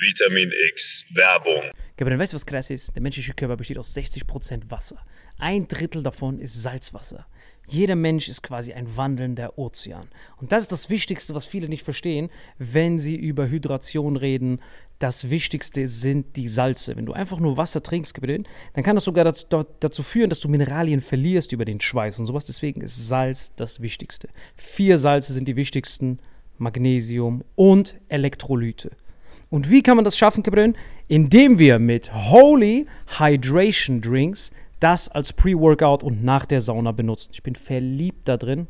Vitamin X Werbung. Gabriel, weißt du, was krass ist? Der menschliche Körper besteht aus 60% Wasser. Ein Drittel davon ist Salzwasser. Jeder Mensch ist quasi ein wandelnder Ozean. Und das ist das Wichtigste, was viele nicht verstehen, wenn sie über Hydration reden. Das Wichtigste sind die Salze. Wenn du einfach nur Wasser trinkst, dann kann das sogar dazu, dazu führen, dass du Mineralien verlierst über den Schweiß und sowas. Deswegen ist Salz das Wichtigste. Vier Salze sind die wichtigsten. Magnesium und Elektrolyte. Und wie kann man das schaffen, Gabriel? Indem wir mit Holy Hydration Drinks das als Pre-Workout und nach der Sauna benutzen. Ich bin verliebt da drin.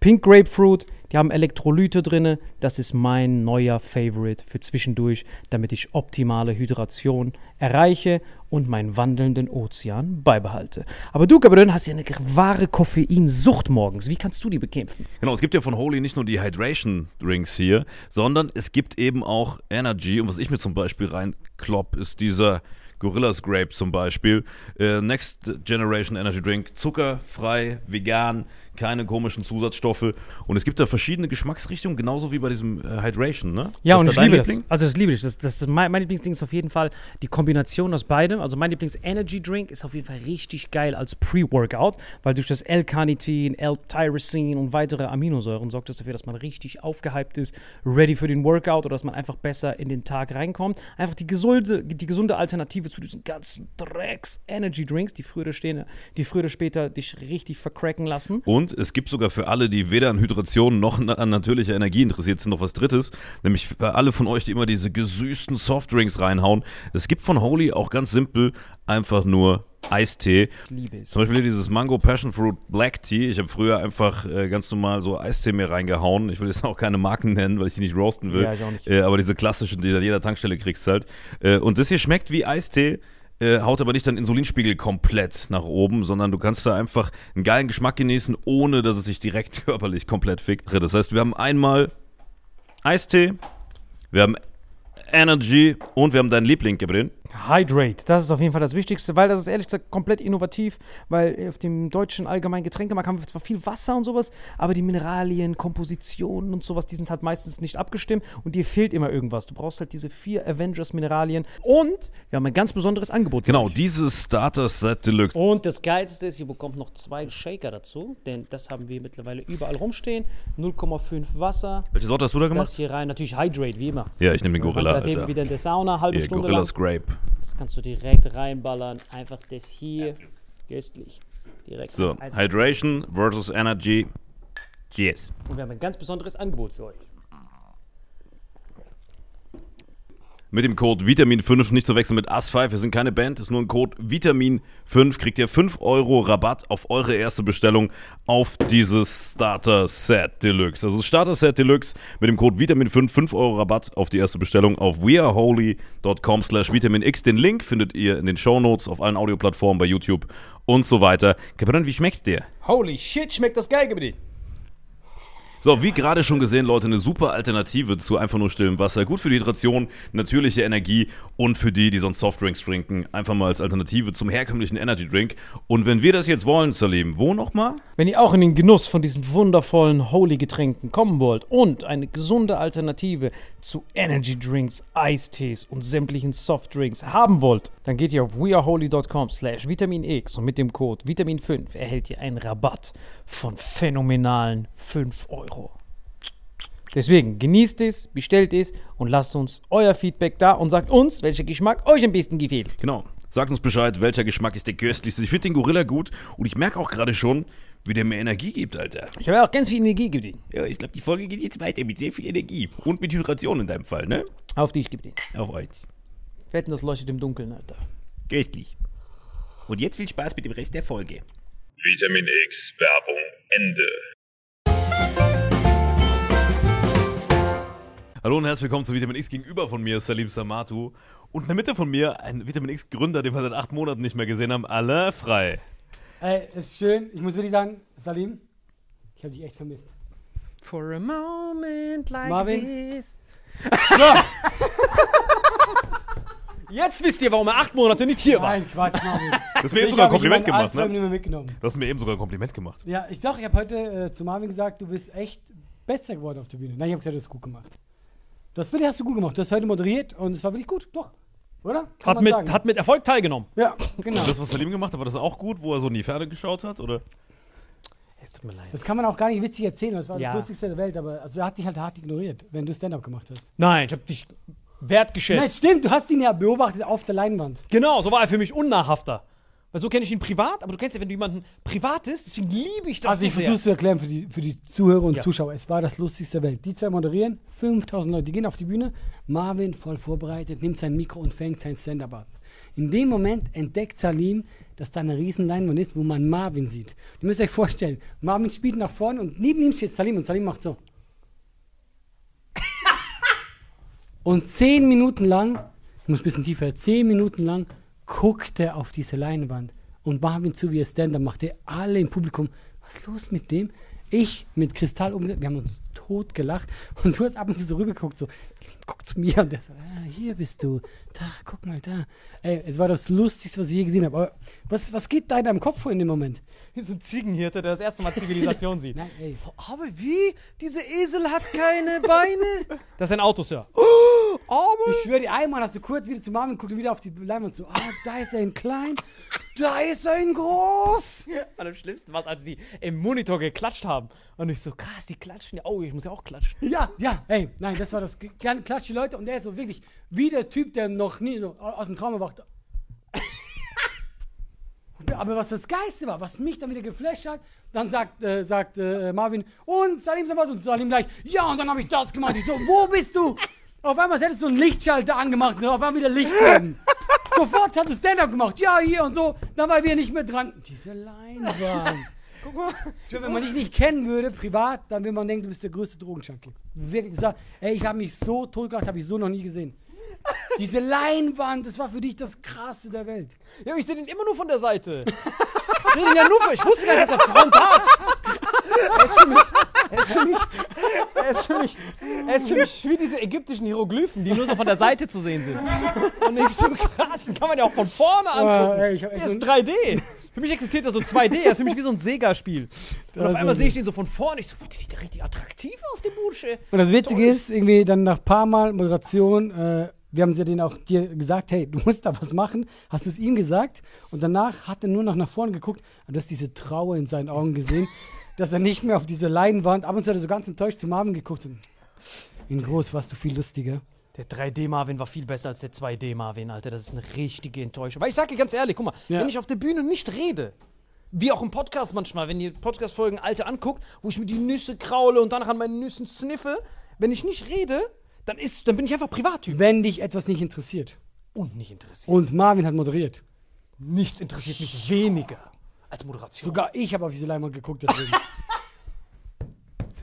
Pink Grapefruit, die haben Elektrolyte drin. Das ist mein neuer Favorite für zwischendurch, damit ich optimale Hydration erreiche und meinen wandelnden Ozean beibehalte. Aber du, Gabriel, hast ja eine wahre Koffeinsucht morgens. Wie kannst du die bekämpfen? Genau, es gibt ja von Holy nicht nur die Hydration Drinks hier, sondern es gibt eben auch Energy. Und was ich mir zum Beispiel reinklopp, ist dieser Gorillas Grape zum Beispiel. Äh, Next Generation Energy Drink, zuckerfrei, vegan, keine komischen Zusatzstoffe. Und es gibt da verschiedene Geschmacksrichtungen, genauso wie bei diesem äh, Hydration, ne? Ja, Was und ich liebe das. Liebling? Also das liebe ich. Das, das, mein, mein Lieblingsding ist auf jeden Fall die Kombination aus beidem. Also mein Lieblings-Energy-Drink ist auf jeden Fall richtig geil als Pre-Workout, weil durch das L-Carnitin, L-Tyrosin und weitere Aminosäuren sorgt es dafür, dass man richtig aufgehypt ist, ready für den Workout oder dass man einfach besser in den Tag reinkommt. Einfach die gesunde, die gesunde Alternative zu diesen ganzen Drecks-Energy-Drinks, die früher oder, stehen, die früher oder später dich richtig vercracken lassen. Und es gibt sogar für alle, die weder an Hydration noch an natürlicher Energie interessiert sind, noch was Drittes. Nämlich für alle von euch, die immer diese gesüßten Softdrinks reinhauen. Es gibt von Holy auch ganz simpel einfach nur Eistee. Liebe es. Zum Beispiel hier dieses Mango Passion Fruit Black Tea. Ich habe früher einfach äh, ganz normal so Eistee mir reingehauen. Ich will jetzt auch keine Marken nennen, weil ich die nicht roasten will. Ja, ich auch nicht. Äh, aber diese klassischen, die du an jeder Tankstelle kriegst halt. Äh, und das hier schmeckt wie Eistee. Äh, haut aber nicht deinen Insulinspiegel komplett nach oben, sondern du kannst da einfach einen geilen Geschmack genießen, ohne dass es sich direkt körperlich komplett fickt. Das heißt, wir haben einmal Eistee, wir haben Energy und wir haben deinen Liebling, Gabriel. Hydrate, das ist auf jeden Fall das Wichtigste, weil das ist ehrlich gesagt komplett innovativ, weil auf dem deutschen allgemeinen Getränkemarkt haben wir zwar viel Wasser und sowas, aber die Mineralien, Kompositionen und sowas, die sind halt meistens nicht abgestimmt und dir fehlt immer irgendwas. Du brauchst halt diese vier Avengers-Mineralien und wir haben ein ganz besonderes Angebot. Genau, euch. dieses Starter Set Deluxe. Und das Geilste ist, ihr bekommt noch zwei Shaker dazu, denn das haben wir mittlerweile überall rumstehen. 0,5 Wasser. Welche Sorte hast du da Das gemacht? hier rein, natürlich Hydrate, wie immer. Ja, ich nehme den Gorilla. Eben Alter. wieder in der Sauna, halbe Hier, Stunde Gorillas lang. Grape. Das kannst du direkt reinballern. Einfach das hier. Köstlich. Direkt. So. Hydration versus Energy. Yes. Und wir haben ein ganz besonderes Angebot für euch. Mit dem Code Vitamin5 nicht zu wechseln mit AS5. Wir sind keine Band, ist nur ein Code Vitamin5. Kriegt ihr 5 Euro Rabatt auf eure erste Bestellung auf dieses Starter Set Deluxe. Also Starter Set Deluxe mit dem Code Vitamin5 5 Euro Rabatt auf die erste Bestellung auf weareholy.com slash vitaminx. Den Link findet ihr in den Shownotes auf allen Audioplattformen bei YouTube und so weiter. Kapitän, wie schmeckt's dir? Holy shit, schmeckt das geil, Gebiet. So, wie gerade schon gesehen, Leute, eine super Alternative zu einfach nur stillem Wasser. Gut für die Hydration, natürliche Energie und für die, die sonst Softdrinks trinken, einfach mal als Alternative zum herkömmlichen Energy Drink. Und wenn wir das jetzt wollen, Salim, wo nochmal? Wenn ihr auch in den Genuss von diesen wundervollen Holy-Getränken kommen wollt und eine gesunde Alternative zu Energy Drinks, Eistees und sämtlichen Softdrinks haben wollt, dann geht ihr auf weareholy.com slash Vitamin X und mit dem Code Vitamin5 erhält ihr einen Rabatt von phänomenalen 5 Euro. Deswegen genießt es, bestellt es und lasst uns euer Feedback da und sagt uns, welcher Geschmack euch am besten gefällt. Genau. Sagt uns Bescheid, welcher Geschmack ist der köstlichste. Ich finde den Gorilla gut und ich merke auch gerade schon, wie der mir Energie gibt, Alter. Ich habe auch ganz viel Energie gegeben. Ja, ich glaube, die Folge geht jetzt weiter mit sehr viel Energie. Und mit Hydration in deinem Fall, ne? Auf dich gegeben. Auf euch. Wetten, das leuchtet im Dunkeln, Alter. Köstlich. Und jetzt viel Spaß mit dem Rest der Folge. Vitamin X Werbung Ende. Hallo und herzlich willkommen zu Vitamin X. Gegenüber von mir ist Salim Samatu. Und in der Mitte von mir ein Vitamin X-Gründer, den wir seit acht Monaten nicht mehr gesehen haben, Alain Frei. Ey, ist schön. Ich muss wirklich sagen, Salim, ich habe dich echt vermisst. For a moment like Marvin? this. Jetzt wisst ihr, warum er acht Monate nicht hier war. Nein, Quatsch, Marvin. Du hast mir eben sogar ein Kompliment gemacht, ne? nicht mehr mitgenommen. Du hast mir eben sogar ein Kompliment gemacht. Ja, ich sag, ich habe heute äh, zu Marvin gesagt, du bist echt besser geworden auf der Bühne. Nein, ich habe gesagt, du hast gut gemacht. Das wirklich hast du gut gemacht. Du hast heute moderiert und es war wirklich gut. Doch. Oder? Kann Hat man mit, sagen. hat mit Erfolg teilgenommen. ja, genau. Das, was Salim gemacht hat, war das auch gut, wo er so in die Ferne geschaut hat? Oder? Es tut mir leid. Das kann man auch gar nicht witzig erzählen. Das war Ja. das Lustigste der Welt. Aber also, er hat dich halt hart ignoriert, wenn du Stand-up gemacht hast. Nein, ich hab dich wertgeschätzt. Nein, stimmt. Du hast ihn ja beobachtet auf der Leinwand. Genau, so war er für mich unnahhafter. Weil so kenne ich ihn privat, aber du kennst ja, wenn du jemanden privat ist, deswegen liebe ich das Also ich so versuche es zu erklären für die, für die Zuhörer und Ja. Zuschauer. Es war das Lustigste der Welt. Die zwei moderieren, 5000 Leute, die gehen auf die Bühne. Marvin, voll vorbereitet, nimmt sein Mikro und fängt sein Stand-up ab. In dem Moment entdeckt Salim, dass da eine riesen Leinwand ist, wo man Marvin sieht. Ihr müsst euch vorstellen, Marvin spielt nach vorne und neben ihm steht Salim und Salim macht so. Und zehn Minuten lang, ich muss ein bisschen tiefer, zehn Minuten lang guckt er auf diese Leinwand und Marvin zu, wie er Stand-up macht. Er alle im Publikum, was ist los mit dem? Ich mit Kristall um, wir haben uns tot gelacht und du hast ab und zu so rübergeguckt, so, guck zu mir und der so, ah, hier bist du, da, guck mal da. Ey, es war das Lustigste, was ich je gesehen habe. Aber was, was geht da in deinem Kopf vor in dem Moment? Wie so ein Ziegenhirte, der das erste Mal Zivilisation sieht. Nein, ey. So, aber wie? Dieser Esel hat keine Beine. Das ist ein Auto, Sir. Aber. Ich schwöre dir, einmal hast du kurz wieder zu Marvin geguckt und wieder auf die Leinwand so, ah, da ist er in klein, da ist er in groß. Am schlimmsten war es, als sie im Monitor geklatscht haben. Und ich so, krass, die klatschen ja. Oh, ich muss ja auch klatschen. Ja, ja, ey, nein, das war das kleine klatsche Leute und der ist so wirklich wie der Typ, der noch nie so aus dem Traum erwacht. Aber was das Geiste war, was mich dann wieder geflasht hat, dann sagt, äh, sagt äh, Marvin, und Salim Sabat und Salim gleich, ja, und dann habe ich das gemacht. Ich so, wo bist du? Auf einmal hättest du einen Lichtschalter angemacht und auf einmal wieder Licht werden. Sofort hat es Stand-up gemacht, ja, hier und so, dann war er wieder nicht mehr dran. Diese Leinwand. Guck mal. Glaube, wenn man dich nicht kennen würde, privat, dann würde man denken, du bist der größte Drogenjunkie. Wirklich. War, ey, ich habe mich so totgelacht, habe ich so noch nie gesehen. Diese Leinwand, das war für dich das Krasse der Welt. Ja, ich sehe den immer nur von der Seite. Ich sehe den ja nur für. Ich wusste gar nicht, dass er frontal. Er ist für mich. Er ist für mich. Er ist für mich. Er ist für mich wie diese ägyptischen Hieroglyphen, die nur so von der Seite zu sehen sind. Und ich so krass, den kann man ja auch von vorne angucken. ey, ich hab echt Der so ist 3D. Für mich existiert das so 2D. Er ist für mich wie so ein Sega-Spiel. Und auf einmal sehe ich den so von vorne. Ich so, boah, der sieht ja richtig attraktiv aus, der Bursche. Und das Witzige ist, irgendwie dann nach ein paar Mal Moderation, äh, wir haben ja den auch dir gesagt, hey, du musst da was machen. Hast du es ihm gesagt? Und danach hat er nur noch nach vorne geguckt und du hast diese Trauer in seinen Augen gesehen, dass er nicht mehr auf diese Leinwand, ab und zu hat er so ganz enttäuscht zu Marvin geguckt. So, in groß warst du viel lustiger. Der 3D-Marvin war viel besser als der 2D-Marvin, Alter. Das ist eine richtige Enttäuschung. Weil ich sag dir ganz ehrlich, guck mal, Ja. wenn ich auf der Bühne nicht rede, wie auch im Podcast manchmal, wenn ihr Podcast-Folgen alte anguckt, wo ich mir die Nüsse kraule und danach an meinen Nüssen sniffe, wenn ich nicht rede, dann, ist, dann bin ich einfach Privattyp. Wenn dich etwas nicht interessiert. Und nicht interessiert. Und Marvin hat moderiert. Nichts interessiert mich weniger als Moderation. Sogar ich habe auf diese Leinwand geguckt, deswegen.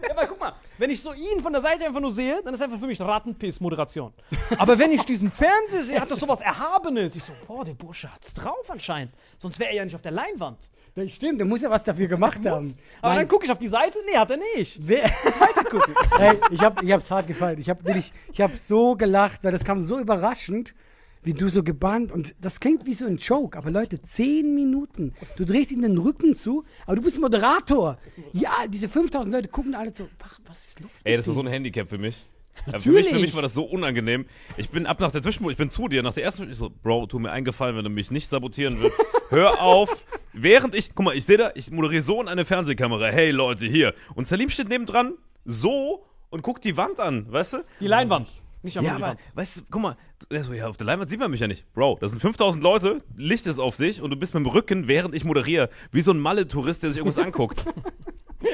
Ja, aber guck mal, wenn ich so ihn von der Seite einfach nur sehe, dann ist einfach für mich Rattenpiss-Moderation. Aber wenn ich diesen Fernseher sehe, hat das sowas Erhabenes. Ich so, boah, der Bursche hat's drauf anscheinend. Sonst wäre er ja nicht auf der Leinwand. das stimmt, der muss ja was dafür gemacht haben. Aber Nein, dann gucke ich auf die Seite, nee, hat er nicht. wer, hey, ich habe ich hab's hart gefallen. Ich habe wirklich, ich habe so gelacht, weil das kam so überraschend, wie du so gebannt und das klingt wie so ein Joke, aber Leute, zehn Minuten. Du drehst ihm den Rücken zu, aber du bist Moderator. Ja, diese 5000 Leute gucken alle so, was, was ist los? Ey, das war so ein Handicap für mich. Ja, Für mich, Natürlich. für mich war das so unangenehm. Ich bin ab nach der Zwischenspur, ich bin zu dir, nach der ersten, ich so, Bro, tu mir eingefallen, wenn du mich nicht sabotieren willst. Hör auf. Während ich, guck mal, ich sehe da, ich moderiere so in eine Fernsehkamera. Hey Leute, hier. Und Salim steht nebendran, so und guckt die Wand an, weißt du? Die Leinwand. Nicht Ja, die aber, weißt du, guck mal, du- ja, auf der Leinwand sieht man mich ja nicht. Bro, das sind 5000 Leute, Licht ist auf sich und du bist mit dem Rücken, während ich moderiere. Wie so ein Malle-Tourist, der sich irgendwas anguckt.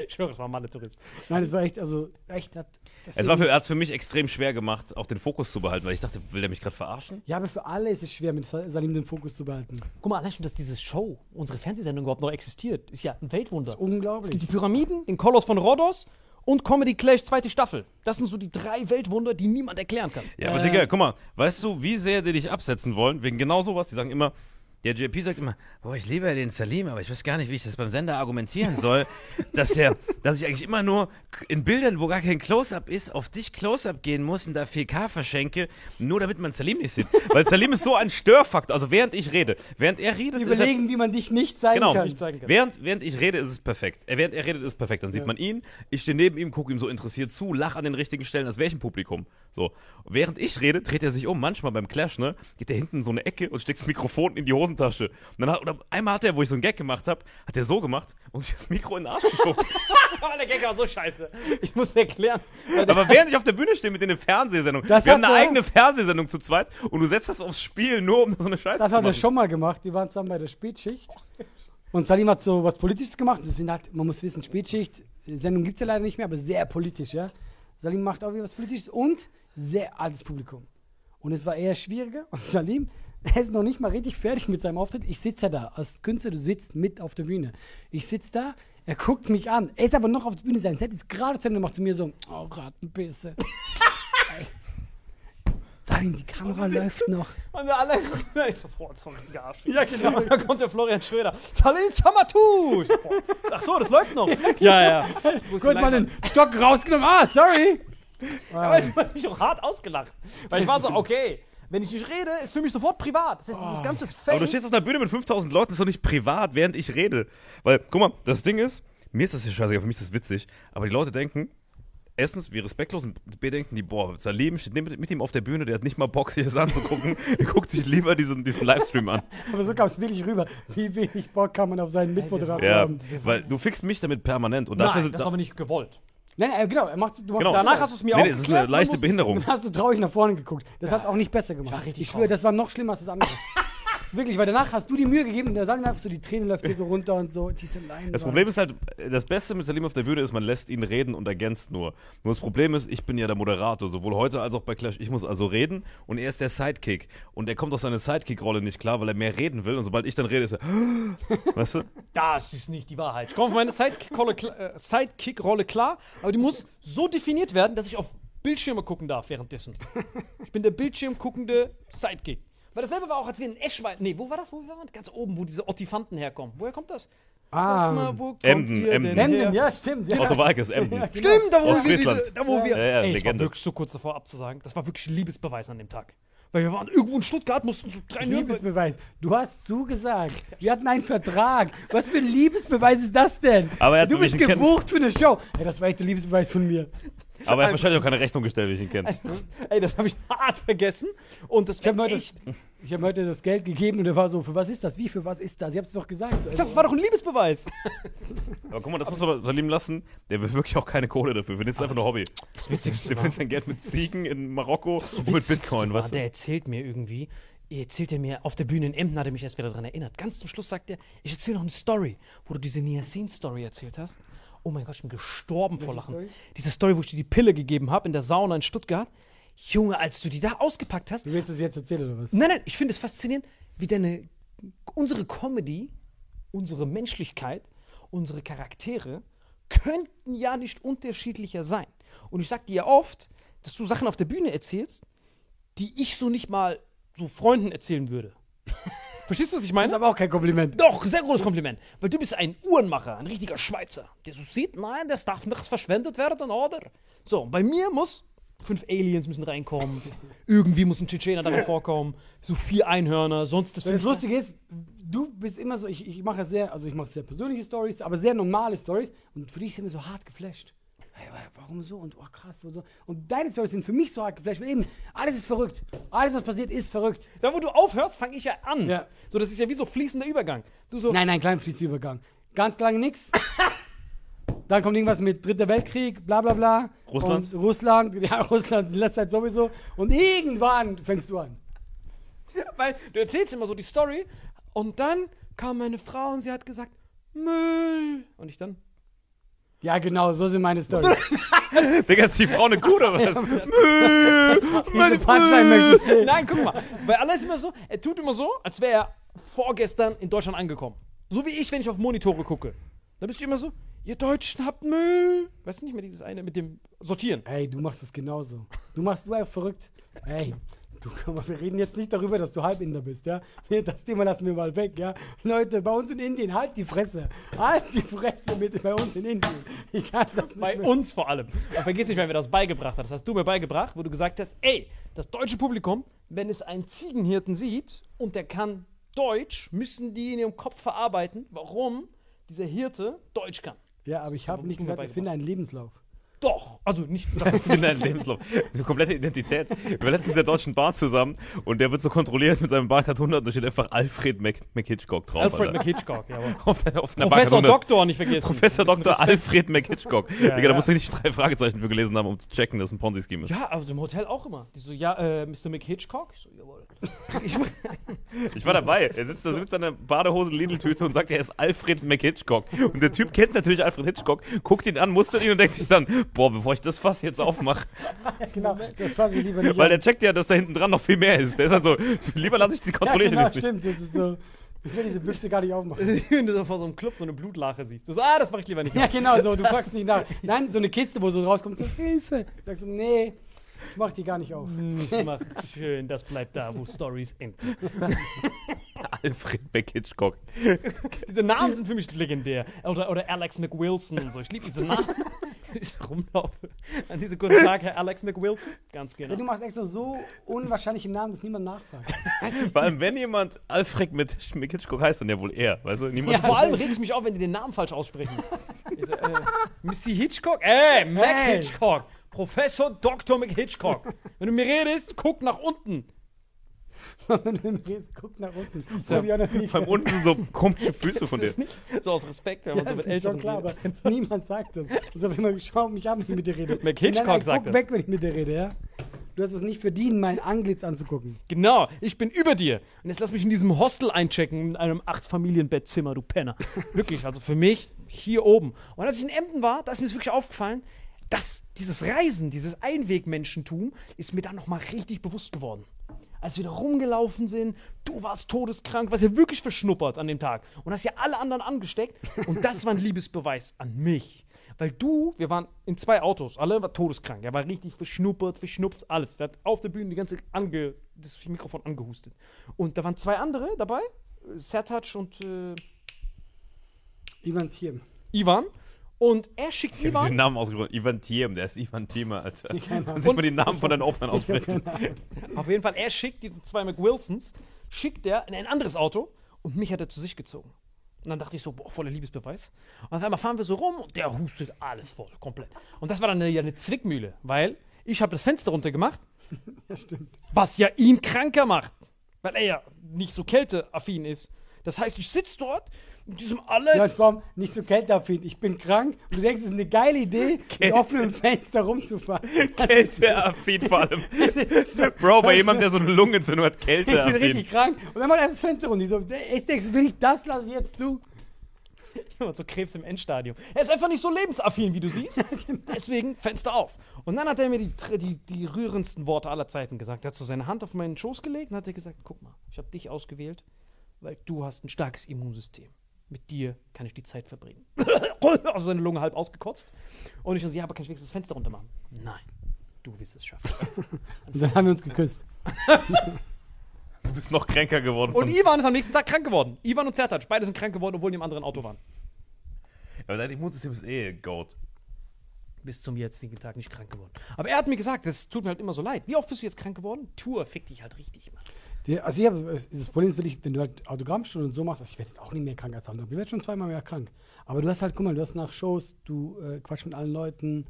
Ich höre, es war mal der Tourist. Nein, das war echt, also echt. Hat, Es war für, hat's für mich extrem schwer gemacht, auch den Fokus zu behalten, weil ich dachte, will der mich gerade verarschen? ja, aber für alle ist es schwer, mit Salim den Fokus zu behalten. Guck mal, allein schon, dass diese Show, unsere Fernsehsendung überhaupt noch existiert, ist ja ein Weltwunder. Es gibt Unglaublich. die Pyramiden, den Koloss von Rhodos und Comedy Clash zweite Staffel. Das sind so die drei Weltwunder, die niemand erklären kann. Ja, aber Digga, guck mal, weißt du, wie sehr die dich absetzen wollen, wegen genau sowas? Die sagen immer, der JP sagt immer, boah, ich liebe ja den Salim, aber ich weiß gar nicht, wie ich das beim Sender argumentieren soll, dass er, dass ich eigentlich immer nur in Bildern, wo gar kein Close-Up ist, auf dich Close-Up gehen muss und da 4K verschenke, nur damit man Salim nicht sieht. Weil Salim ist so ein Störfaktor. Also während ich rede, während er redet, Die ist er, überlegen, wie man dich nicht zeigen Genau. kann. Zeigen kann. Während, während ich rede, ist es perfekt. Äh, Während er redet, ist es perfekt. Dann sieht man ihn, ich stehe neben ihm, gucke ihm so interessiert zu, lach an den richtigen Stellen, als wäre ich im Publikum. So. Während ich rede, dreht er sich um. Manchmal beim Clash, ne, geht er hinten in so eine Ecke und steckt das Mikrofon in die Hosentasche. Und dann hat, oder einmal hat er, wo ich so einen Gag gemacht habe, hat er so gemacht und sich das Mikro in den Arsch geschoben. Der Gag war so scheiße. Ich muss erklären. Aber während ich auf der Bühne stehe mit in der Fernsehsendung, Das wir haben eine er- eigene Fernsehsendung zu zweit und du setzt das aufs Spiel, nur um so eine Scheiße Das zu hat er machen. schon mal gemacht. Wir waren zusammen bei der Spätschicht. Und Salim hat so was Politisches gemacht. Das sind halt, man muss wissen, Spätschicht, Sendung gibt es ja leider nicht mehr, aber sehr politisch, ja. Salim macht auch wieder was Politisches und sehr altes Publikum. Und es war eher schwieriger. Und Salim, er ist noch nicht mal richtig fertig mit seinem Auftritt. Ich sitze ja da. Als Künstler, du sitzt mit auf der Bühne. Ich sitze da, er guckt mich an. Er ist aber noch auf der Bühne. Sein Set ist gerade zu Ende und macht zu mir so, oh, Rattenpisse. Ey. Salim, die Kamera läuft noch. Und alle gucken, ich so, boah, so ein Arsch. Ja, genau. Dann kommt der Florian Schröder. Salim Samatou! Ach so, das läuft noch. Ja, ja. Wo ist die Kurz mal den Stock rausgenommen. Ah, sorry. Aber du hast mich auch hart ausgelacht. Weil ich war so, okay, wenn ich nicht rede, ist für mich sofort privat. Das heißt, dieses ganze Fake. Aber du stehst auf der Bühne mit 5000 Leuten, das ist doch nicht privat, während ich rede. Weil, guck mal, das Ding ist, mir ist das ja scheißegal, für mich ist das witzig, aber die Leute denken, erstens, wie respektlos und B denken die, boah, Salim steht mit, mit ihm auf der Bühne, der hat nicht mal Bock, sich das anzugucken. er guckt sich lieber diesen, diesen Livestream an. Aber so kam es wirklich rüber. Wie wenig Bock kann man auf seinen Mitmoderator Ja, haben. weil du fixst mich damit permanent. Und dafür Nein, sind das ist aber nicht gewollt. Nein, nein, genau. Er macht, du machst Genau. Danach hast du es mir nee, auch nee, es ist eine leichte Behinderung. Dann hast du traurig nach vorne geguckt. Das hat es auch nicht besser gemacht. richtig ich schwöre, das war noch schlimmer als das andere. Wirklich, weil danach hast du die Mühe gegeben und der Salim einfach so, die Tränen läuft hier so runter und so. Diese Leinwand. Das Problem ist halt, das Beste mit Salim auf der Bühne ist, man lässt ihn reden und ergänzt nur. Nur das Problem ist, ich bin ja der Moderator, sowohl heute als auch bei Clash. Ich muss also reden und er ist der Sidekick. Und er kommt aus seiner Sidekick-Rolle nicht klar, weil er mehr reden will. Und sobald ich dann rede, ist er, weißt du? Das ist nicht die Wahrheit. Ich komme auf meine Sidekick-Rolle äh, Sidekick-Rolle klar, aber die muss so definiert werden, dass ich auf Bildschirme gucken darf währenddessen. Ich bin der Bildschirm guckende Sidekick. Weil dasselbe war auch, als wir in Eschweiler. Nee, wo war das? Wo wir waren? Ganz oben, wo diese Ottifanten herkommen. Woher kommt das? Ah. Mal, wo kommt Emden, ihr Emden. denn Emden, ja, stimmt. Ja. Otto Walkes, Emden. Stimmt, da wo Aus wir diese, da wo wir. Ja, ja, Ey, ich war wirklich so kurz davor abzusagen. Das war wirklich Liebesbeweis an dem Tag. Weil wir waren irgendwo in Stuttgart, mussten so drei. Liebesbeweis. Du hast zugesagt. Wir hatten einen Vertrag. Was für ein Liebesbeweis ist das denn? Aber er hat du bist gebucht für eine Show. Ey, das war echt der Liebesbeweis von mir. Aber er hat wahrscheinlich auch keine Rechnung gestellt, wie ich ihn kenne. Ey, das habe ich hart vergessen. Und das Ich habe heute, ich hab heute das Geld gegeben und er war so, für was ist das? Wie, für was ist das? Ich hab's doch gesagt. So, Das war doch ein Liebesbeweis. Aber guck mal, das muss man Salim lassen. Der will wirklich auch keine Kohle dafür. Wir das ist einfach nur Hobby. Das Witzigste Der verdient sein Geld mit Ziegen in Marokko und mit Bitcoin, war, weißt der erzählt mir irgendwie, er erzählt er mir auf der Bühne in Emden, hat er mich erst wieder daran erinnert. Ganz zum Schluss sagt er, ich erzähle noch eine Story, wo du diese Niacin-Story erzählt hast. Oh mein Gott, ich bin gestorben vor Lachen. Story? Diese Story, wo ich dir die Pille gegeben habe in der Sauna in Stuttgart. Junge, als du die da ausgepackt hast. Du willst das jetzt erzählen oder was? Nein, nein, ich finde es faszinierend, wie deine, unsere Comedy, unsere Menschlichkeit, unsere Charaktere könnten ja nicht unterschiedlicher sein. Und ich sag dir ja oft, dass du Sachen auf der Bühne erzählst, die ich so nicht mal so Freunden erzählen würde. Verstehst du, was ich Das ist meine? aber auch kein Kompliment. Doch, sehr großes Kompliment. Weil du bist ein Uhrenmacher, ein richtiger Schweizer, der so sieht, nein, das darf nichts verschwendet werden, oder? So, und bei mir muss fünf Aliens müssen reinkommen, irgendwie muss ein Tschetschener darin vorkommen, so vier Einhörner, sonst das Das fünfte- Lustige ist, du bist immer so, ich, ich mache sehr, also ich mache sehr persönliche Stories, aber sehr normale Stories und für dich sind wir so hart geflasht. Warum so und oh krass, wo so. Und deine Stories sind für mich so hart geflasht, weil eben alles ist verrückt. Alles, was passiert, ist verrückt. Da, wo du aufhörst, fange ich ja an. Ja. So, das ist ja wie so fließender Übergang. Du so, Nein, nein, klein Fließübergang. Ganz lange nix. Dann kommt irgendwas mit Dritter Weltkrieg, bla bla bla. Russland? Und Russland, ja, Russland in letzter Zeit sowieso. Und irgendwann fängst du an. weil du erzählst immer so die Story und dann kam meine Frau und sie hat gesagt, Müll. Und ich dann, Ja, genau, so sind meine Stories. Digga, ist die Frau eine Kuh oder was? Diese Punchline nein, guck mal, weil alles immer so, er tut immer so, als wäre er vorgestern in Deutschland angekommen. So wie ich, wenn ich auf Monitore gucke. Da bist du immer so, ihr Deutschen habt Müll. Weißt du nicht mehr dieses eine mit dem Sortieren? Ey, du machst das genauso. Du machst du einfach verrückt. Ey, du, wir reden jetzt nicht darüber, dass du Halbinder bist, ja? Das Thema lassen wir mal weg, ja? Leute, bei uns in Indien, halt die Fresse. Halt die Fresse mit bei uns in Indien. Ich kann das nicht Bei mehr. uns vor allem. Und vergiss nicht, wer mir das beigebracht hat. Das hast du mir beigebracht, wo du gesagt hast, ey, das deutsche Publikum, wenn es einen Ziegenhirten sieht und der kann Deutsch, müssen die in ihrem Kopf verarbeiten, warum dieser Hirte Deutsch kann. Ja, aber ich habe nicht gesagt, ich finde einen Lebenslauf. Doch, also nicht das. in deinem Lebenslauf. Eine komplette Identität. Wir waren letztens in der Deutschen Bahn zusammen und der wird so kontrolliert mit seinem Barcard 100 und da steht einfach Alfred Mc, McHitchcock drauf. Alfred. McHitchcock, jawohl. Auf, der, auf Professor Barcard 100. Doktor nicht vergessen. Professor ist. Respekt. Alfred McHitchcock. Digga, da ja. musst du nicht drei Fragezeichen für gelesen haben, um zu checken, dass es ein Ponzi-Scheme ist. Ja, also im Hotel auch immer. Die so, ja, äh, Mr. McHitchcock? Ich so, jawohl. Ich, Ich war dabei. Er sitzt da mit seiner Badehose Lidl-Tüte und sagt, er ist Alfred McHitchcock. Und der Typ kennt natürlich Alfred Hitchcock, guckt ihn an, mustert ihn und denkt sich dann, boah, bevor ich das Fass jetzt aufmache. Genau, das fasse ich lieber nicht Weil der checkt ja, dass da hinten dran noch viel mehr ist. Der ist halt so, lieber lasse ich die ja, kontrollieren genau, jetzt nicht. stimmt. Das ist so. Ich will diese Büchse gar nicht aufmachen. wenn du so vor so einem Club so eine Blutlache siehst. Du so, ah, das mache ich lieber nicht. Ja, genau so. Du fragst nicht nach. Nein, so eine Kiste, wo so rauskommt, so Hilfe. Sagst du, nee, ich mach die gar nicht auf. Ich mach schön, das bleibt da, wo Stories enden. Alfred McHitchcock. Diese Namen sind für mich legendär. Oder, oder Alex McWilson und so. Ich liebe diese Namen. Ich so rumlaufe. An diese guten Tag, Herr Alex McWilson. Ganz Ja, genau. du machst extra so unwahrscheinliche Namen, dass niemand nachfragt. Vor allem, wenn jemand Alfred mit McHitchcock heißt, dann ja wohl er. Weißt du, niemand. Vor allem reg ich mich auf, wenn die den Namen falsch aussprechen. Ich so, äh, Missy Hitchcock? Ey, Mac Hey. Hitchcock. Professor Dr. McHitchcock. Wenn du mir redest, guck nach unten. Wenn du im Redest, guck nach unten. So. Vor allem unten so komische Füße von dir. Nicht so aus Respekt, wenn man Ja, so ist mit mir schon klar, redet. aber niemand sagt das. Und so immer, schau mich an, wenn ich mit dir rede. Mac Hitchcock Nein, nein, sagt guck das. weg, wenn ich mit dir rede, ja? Du hast es nicht verdient, mein Anglitz anzugucken. Genau, ich bin über dir. Und jetzt lass mich in diesem Hostel einchecken, in einem Acht-Familien-Bettzimmer, du Penner. Wirklich, also für mich hier oben. Und als ich in Emden war, da ist mir das wirklich aufgefallen, dass dieses Reisen, dieses Einwegmenschentum, ist mir dann nochmal richtig bewusst geworden. Als wir da rumgelaufen sind, du warst todeskrank, warst ja wirklich verschnuppert an dem Tag. Und hast ja alle anderen angesteckt. Und das war ein Liebesbeweis an mich. Weil du, wir waren in zwei Autos, alle war todeskrank. Er war richtig verschnuppert, verschnupft, alles. Der hat auf der Bühne die ganze ange, das Mikrofon angehustet. Und da waren zwei andere dabei, Sertac und äh, Ivan Thiem. Ivan. Und er schickt Ich hab den Ivan. Namen ausgesprochen. Ivan Thiem, der ist Ivan Thiemer, Alter. Dann sieht man den Namen von deinen Openern aussprechen. Auf jeden Fall, er schickt diese zwei McWilsons, schickt er in ein anderes Auto und mich hat er zu sich gezogen. Und dann dachte ich so, boah, voller Liebesbeweis. Und auf einmal fahren wir so rum und der hustet alles voll, komplett. Und das war dann eine, ja eine Zwickmühle, weil ich habe das Fenster runtergemacht, Ja, stimmt. was ja ihn kranker macht, weil er ja nicht so kälteaffin ist. Das heißt, ich sitze dort mit diesem alle Ja, allem nicht so kälteaffin. Ich bin krank und du denkst, es ist eine geile Idee, mit offenem Fenster rumzufahren. Kälteaffin vor allem. so- Bro, bei jemandem, der so eine Lungenentzündung hat, Ich bin Kälteaffin. richtig krank. Und dann macht er das Fenster runter. Ich so, ich denkst, will ich das, lasse ich jetzt zu. Jemand so Krebs im Endstadium. Er ist einfach nicht so lebensaffin, wie du siehst. genau. Deswegen Fenster auf. Und dann hat er mir die, die, die rührendsten Worte aller Zeiten gesagt. Er hat so seine Hand auf meinen Schoß gelegt und hat er gesagt, guck mal, ich habe dich ausgewählt, weil du hast ein starkes Immunsystem. Mit dir kann ich die Zeit verbringen. also seine Lunge halb ausgekotzt. Und ich so, ja, aber kann ich wenigstens das Fenster runter machen? Nein, du wirst es schaffen. Und dann haben wir uns geküsst. Du bist noch kränker geworden. Und Ivan ist am nächsten Tag krank geworden. Ivan und Zertac, beide sind krank geworden, obwohl die im anderen Auto waren. Aber dein Immunsystem ist eh Goat. bis zum jetzigen Tag nicht krank geworden. Aber er hat mir gesagt, das tut mir halt immer so leid. Wie oft bist du jetzt krank geworden? Tour fick dich halt richtig, Mann. Die, also ich habe, das Problem ist wirklich, wenn du halt Autogrammstunden und so machst, also ich werde jetzt auch nicht mehr krank als andere, ich werde schon zweimal mehr krank. Aber du hast halt, guck mal, du hast nach Shows, du äh, quatschst mit allen Leuten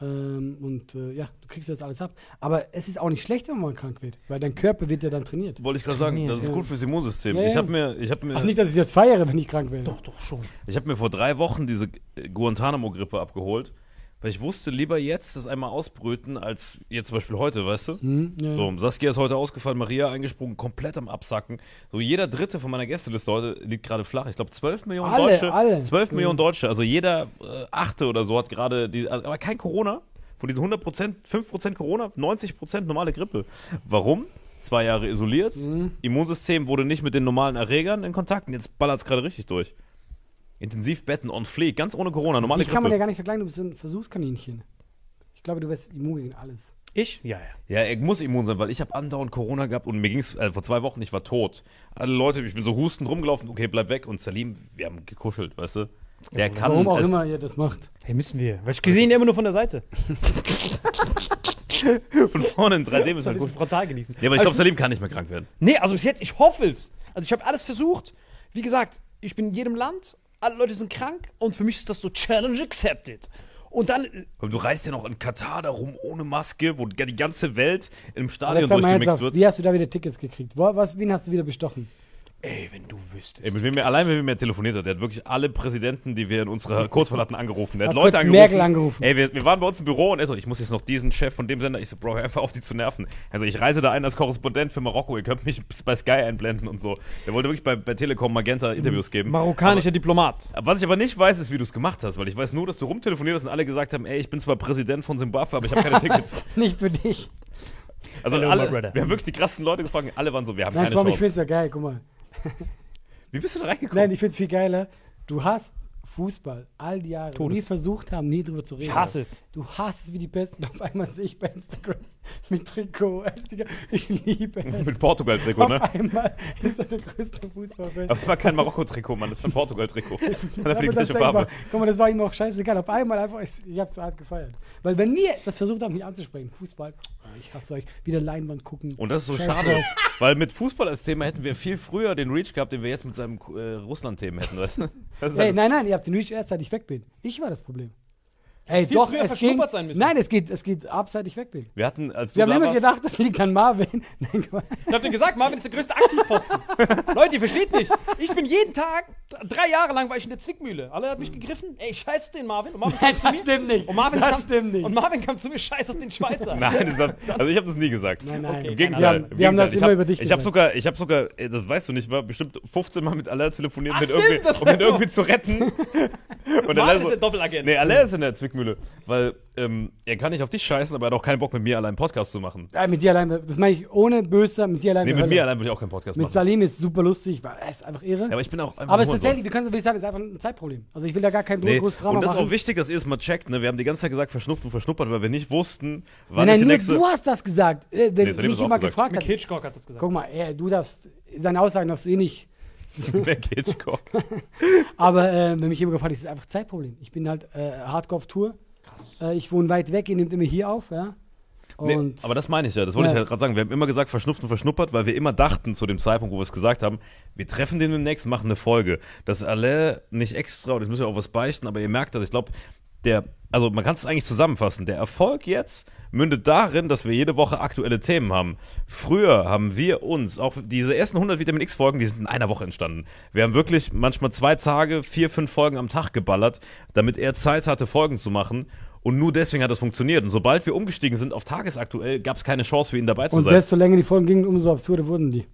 ähm, und äh, ja, du kriegst das alles ab. Aber es ist auch nicht schlecht, wenn man krank wird, weil dein Körper wird ja dann trainiert. Wollte ich gerade sagen, das ist Ja. gut fürs Immunsystem. Ja, Ich ja. habe mir, ich habe mir, Also nicht, dass ich jetzt feiere, wenn ich krank werde. Doch, doch, schon. ich habe mir vor drei Wochen diese Guantanamo-Grippe abgeholt, weil ich wusste, lieber jetzt das einmal ausbrüten, als jetzt zum Beispiel heute, weißt du? Hm, ja. So, Saskia ist heute ausgefallen, Maria eingesprungen, komplett am Absacken. So, jeder Dritte von meiner Gästeliste heute liegt gerade flach. Ich glaube, 12 Millionen Alle, Deutsche. alle. 12 Ja. Millionen Deutsche. Also jeder äh, Achte oder so hat gerade, die, also, aber kein Corona. Von diesen 100 Prozent, 5 Prozent Corona, 90 Prozent normale Grippe. Warum? Zwei Jahre isoliert. Mhm. Immunsystem wurde nicht mit den normalen Erregern in Kontakt. Und jetzt ballert es gerade richtig durch. Intensivbetten on fleek, ganz ohne Corona, normale Dich kann man ja gar nicht vergleichen, du bist so ein Versuchskaninchen. Ich glaube, du wärst immun gegen alles. Ich? Ja, ja. Ja, ich muss immun sein, weil ich habe andauernd Corona gehabt und mir ging es äh, vor zwei Wochen, ich war tot. Alle Leute, ich bin so hustend rumgelaufen, okay, bleib weg. Und Salim, wir haben gekuschelt, weißt du? Der kann. Warum auch immer ihr das macht. Hey, müssen wir. Weil ich gesehen immer nur von der Seite. Von vorne in 3D müssen wir ich gucken. frontal genießen. Ja, aber ich Also glaube, Salim kann nicht mehr krank werden. Nee, also bis jetzt, ich hoffe es. Also ich habe alles versucht. Wie gesagt, ich bin in jedem Land, alle Leute sind krank und für mich ist das so Challenge accepted. Und dann, Komm, du reist ja noch in Katar da rum ohne Maske, wo die ganze Welt im Aber Stadion durchgemixt wird. wie hast du da wieder Tickets gekriegt? Was, wen hast du wieder bestochen? Ey, wenn du wüsstest. Ey, mit wem er, allein mit wem er telefoniert hat, der hat wirklich alle Präsidenten, die wir in unserer Kurzwahl hatten, angerufen. Der hat, Hat Leute angerufen. Merkel angerufen. Ey, wir, wir waren bei uns im Büro und er so, ich muss jetzt noch diesen Chef von dem Sender. Ich so, Bro, hör einfach auf, die zu nerven. Also ich reise da ein als Korrespondent für Marokko, ihr könnt mich bei Sky einblenden und so. Der wollte wirklich bei, bei Telekom Magenta Interviews geben. Marokkanischer Diplomat. Was ich aber nicht weiß, ist, wie du es gemacht hast, weil ich weiß nur, dass du rumtelefoniert hast und alle gesagt haben, ey, ich bin zwar Präsident von Zimbabwe, aber ich habe keine Tickets. Nicht für dich. Also Hello, alle, wir haben wirklich die krassen Leute gefragt, alle waren so, wir haben Nein, keine allem, ich Chance. find's ja geil, guck mal. Wie bist du da reingekommen? Nein, ich find's viel geiler. Du hast Fußball all die Jahre Todes. nie versucht haben, nie drüber zu reden. Ich hasse es. Du hast es wie die Besten. Auf einmal sehe ich bei Instagram mit Trikot. Ich liebe es. Mit Portugal-Trikot, Auf ne? einmal ist er der größte Fußballfan. Aber es war kein Marokko-Trikot, Mann, das war ein Portugal-Trikot. Er die Aber das, Farbe. guck mal, das war ihm auch scheißegal. Auf einmal einfach, ich, ich hab's so hart gefeiert. Weil wenn wir das versucht haben, mich anzusprechen, Fußball, ich hasse euch, wieder Leinwand gucken. Und das ist so Scheiß schade, drauf. weil mit Fußball als Thema hätten wir viel früher den Reach gehabt, den wir jetzt mit seinem äh, Russland-Themen hätten, weißt du? Das ist Ey, alles- nein, nein, ihr habt den Reach erst, seit ich weg bin. Ich war das Problem. Ey, viel doch, es ging. sein müssen. Nein, es geht, es geht ab, seit ich weg bin. Wir hatten, als du Wir haben immer gedacht, das liegt an Marvin. Nein. Ich hab dir gesagt, Marvin ist der größte Aktivposten. Leute, ihr versteht nicht. Ich bin jeden Tag, drei Jahre lang war ich in der Zwickmühle. Alle hat mich gegriffen. Ey, scheiß auf den Marvin. Und Marvin Nein, kam zu das mir. stimmt nicht. Und Marvin Das kam, stimmt nicht. Und Marvin kam zu mir, scheiß auf den Schweizer. Nein, das hat, also ich habe das nie gesagt. Nein, nein. Okay, Im wir Gegenteil. haben, im wir haben das immer ich über dich Ich habe gesagt. sogar, ich habe sogar, ey, das weißt du nicht mal, bestimmt 15 Mal mit Allah telefoniert, Ach, mit stimmt, irgendwie, um ihn irgendwie zu retten. Und Marvin Allah ist der Doppelagent. Nee, Allah ist in der Zwickmühle, weil ähm, er kann nicht auf dich scheißen, aber er hat auch keinen Bock mit mir allein einen Podcast zu machen. Ja, mit dir allein, das meine ich ohne böse, mit dir allein. Nee, mit mir allein würde ich auch keinen Podcast Mit machen. Salim ist super lustig, weil er ist einfach irre. Ja, aber ich bin auch einfach aber es ist so. tatsächlich, wir können es wirklich sagen, es ist einfach ein Zeitproblem. Also ich will da gar kein Nee. großes Drama Und das ist machen. auch wichtig, dass ihr es mal checkt. Ne? Wir haben die ganze Zeit gesagt, verschnupft und verschnuppert, weil wir nicht wussten, Nein, wann nein, ist die nächste. du hast das gesagt. Äh, wenn Nee, Salim mich jemand gesagt. gefragt hat. Hitchcock hat das gesagt. Guck mal, ey, du darfst, seine Aussagen darfst du eh nicht. Mac Hitchcock. Aber äh, wenn mich jemand gefragt ist es einfach Zeitproblem. Ich bin halt äh, hardcore auf Tour. Äh, ich wohne weit weg, ihr nehmt immer hier auf, ja. Nee, aber das meine ich ja, das wollte Ja. ich ja gerade sagen. Wir haben immer gesagt, verschnupft und verschnuppert, weil wir immer dachten zu dem Zeitpunkt, wo wir es gesagt haben, wir treffen den demnächst, machen eine Folge. Das ist alle nicht extra, und jetzt müssen wir auch was beichten, aber ihr merkt das, ich glaube, der, also man kann es eigentlich zusammenfassen. Der Erfolg jetzt mündet darin, dass wir jede Woche aktuelle Themen haben. Früher haben wir uns, auch diese ersten 100 Vitamin X Folgen, die sind in einer Woche entstanden. Wir haben wirklich manchmal zwei Tage, vier, fünf Folgen am Tag geballert, damit er Zeit hatte, Folgen zu machen. Und nur deswegen hat das funktioniert. Und sobald wir umgestiegen sind auf tagesaktuell, gab es keine Chance für ihn dabei zu Und sein. desto länger die Folgen gingen, umso absurder wurden die.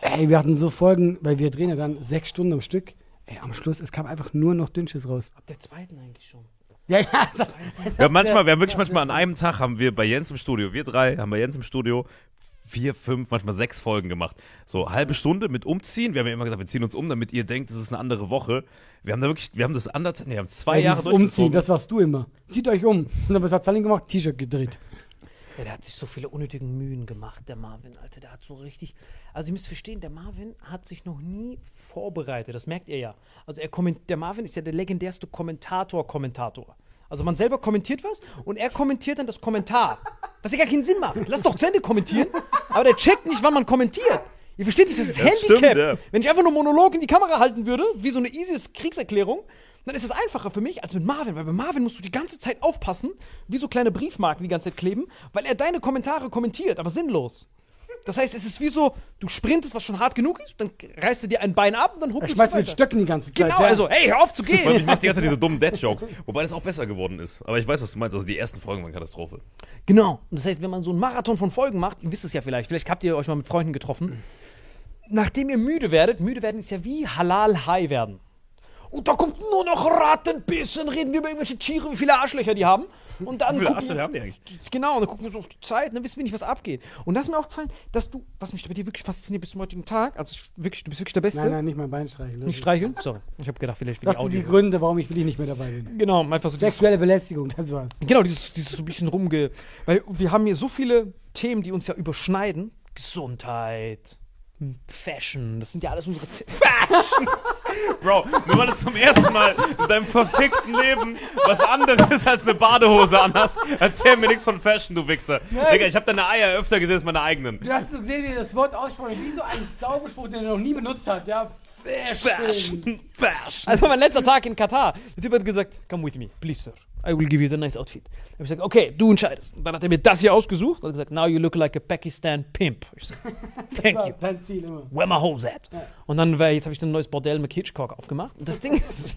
Ey, wir hatten so Folgen, weil wir drehen ja dann sechs Stunden am Stück. Ey, am Schluss, es kam einfach nur noch Dünnschiss raus. Ab der zweiten eigentlich schon. Ja, ja, haben manchmal, wir haben wirklich manchmal an einem Tag haben wir bei Jens im Studio, wir drei haben bei Jens im Studio vier, fünf, manchmal sechs Folgen gemacht. So halbe Stunde mit umziehen. Wir haben ja immer gesagt, wir ziehen uns um, damit ihr denkt, das ist eine andere Woche. Wir haben da wirklich, wir haben das anders, nee, wir haben zwei ey, Jahre Umziehen, das warst du immer. Zieht euch um. Und dann was hat Salim gemacht? T-Shirt gedreht. Ja, der hat sich so viele unnötige Mühen gemacht, der Marvin, Alter. Der hat so richtig. Also, ihr müsst verstehen, der Marvin hat sich noch nie vorbereitet. Das merkt ihr ja. Also, er komment der Marvin ist ja der legendärste Kommentator-Kommentator. Also, man selber kommentiert was und er kommentiert dann das Kommentar. Was ja gar keinen Sinn macht. Lass doch zu Ende kommentieren. Aber der checkt nicht, wann man kommentiert. Ihr versteht nicht, das ist Das Handicap. stimmt, ja. Wenn ich einfach nur Monolog in die Kamera halten würde, wie so eine ISIS-Kriegserklärung, dann ist es einfacher für mich als mit Marvin, weil bei Marvin musst du die ganze Zeit aufpassen, wie so kleine Briefmarken die ganze Zeit kleben, weil er deine Kommentare kommentiert, aber sinnlos. Das heißt, es ist wie so, du sprintest, was schon hart genug ist, dann reißt du dir ein Bein ab und dann huppelst schmeißt du mit weiter. Stöcken die ganze Zeit. Genau, ja. also, hey, hör auf zu Weil ich gehen. mache die ganze Zeit diese dummen Dead-Jokes. Wobei das auch besser geworden ist. Aber ich weiß, was du meinst. Also die ersten Folgen waren Katastrophe. Genau. Und das heißt, wenn man so einen Marathon von Folgen macht, ihr wisst es ja vielleicht, vielleicht habt ihr euch mal mit Freunden getroffen, nachdem ihr müde werdet, müde werden ist ja wie Halal High werden. Und da kommt nur noch Rattenbiss und reden wir über irgendwelche Tiere, wie viele Arschlöcher die haben. Und dann Wie viele gucken Arschlöcher wir, haben die eigentlich? Genau, und dann gucken wir so auf die Zeit, dann wissen wir nicht, was abgeht. Und das ist mir aufgefallen, dass du, was mich bei dir wirklich fasziniert bis zum heutigen Tag, also ich, wirklich, du bist wirklich der Beste. Nein, nein, nicht mein Bein streicheln. Das, Nicht streicheln? Sorry. Ich habe gedacht, vielleicht für das die sind die. Gründe, warum ich wirklich nicht mehr dabei bin. Genau, einfach so dieses, Sexuelle Belästigung, das war's. Genau, dieses, dieses so ein bisschen rumge. Weil wir haben hier so viele Themen, die uns ja überschneiden. Gesundheit, Fashion, das sind ja alles unsere Themen. Bro, nur weil du zum ersten Mal in deinem verfickten Leben was anderes als eine Badehose anhast, erzähl mir nichts von Fashion, du Wichser. Digga, ich hab deine Eier öfter gesehen als meine eigenen. Du hast so gesehen, wie das Wort aussprach, wie so ein Zauberspruch, den er noch nie benutzt hat. Ja, Fashion. Fashion. Also mein letzter Tag in Katar. Der Typ hat gesagt, come with me, please sir. I will give you the nice outfit. Da hab ich gesagt, okay, du entscheidest. Und dann hat er mir das hier ausgesucht und hat gesagt, now you look like a Pakistan pimp. Ich so, Thank Das you. dein Ziel immer. Where my holes at? Und dann war, jetzt habe ich ein neues Bordell mit Hitchcock aufgemacht. Und das Ding ist,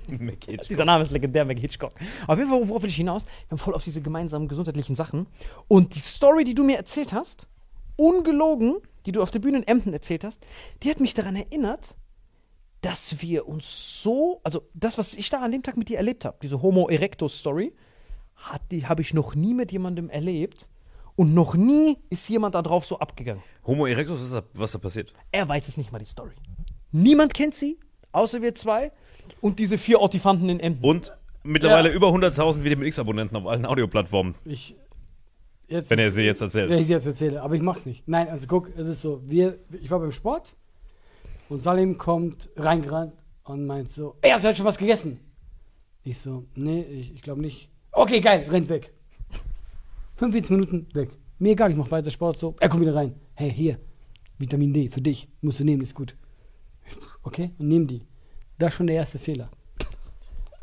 dieser Name ist legendär, Mac Hitchcock. Auf jeden Fall, worauf will ich hinaus? Wir haben voll auf diese gemeinsamen gesundheitlichen Sachen. Und die Story, die du mir erzählt hast, ungelogen, die du auf der Bühne in Emden erzählt hast, die hat mich daran erinnert, dass wir uns so, also das, was ich da an dem Tag mit dir erlebt habe, diese Homo erectus Story, hat die habe ich noch nie mit jemandem erlebt und noch nie ist jemand da drauf so abgegangen. Homo erectus, was ist da, was da passiert? Er weiß es nicht mal die Story. Niemand kennt sie, außer wir zwei und diese vier Ortifanten in Emden. Und mittlerweile Ja. über 100.000 Vitamin X-Abonnenten auf allen Audioplattformen, Ich, jetzt, wenn er sie jetzt erzählt. Wenn ich sie jetzt erzähle, aber ich mach's nicht. Nein, also guck, es ist so, wir, ich war beim Sport und Salim kommt reingerannt und meint so, ey, hast du heute schon was gegessen? Ich so, nee, ich, ich glaube nicht. Okay, geil, rennt weg. 45 Minuten weg. Mir egal, ich mach weiter Sport so. Er kommt wieder rein. Hey, hier, Vitamin D für dich. Musst du nehmen, ist gut. Okay, und nehm die. Das ist schon der erste Fehler.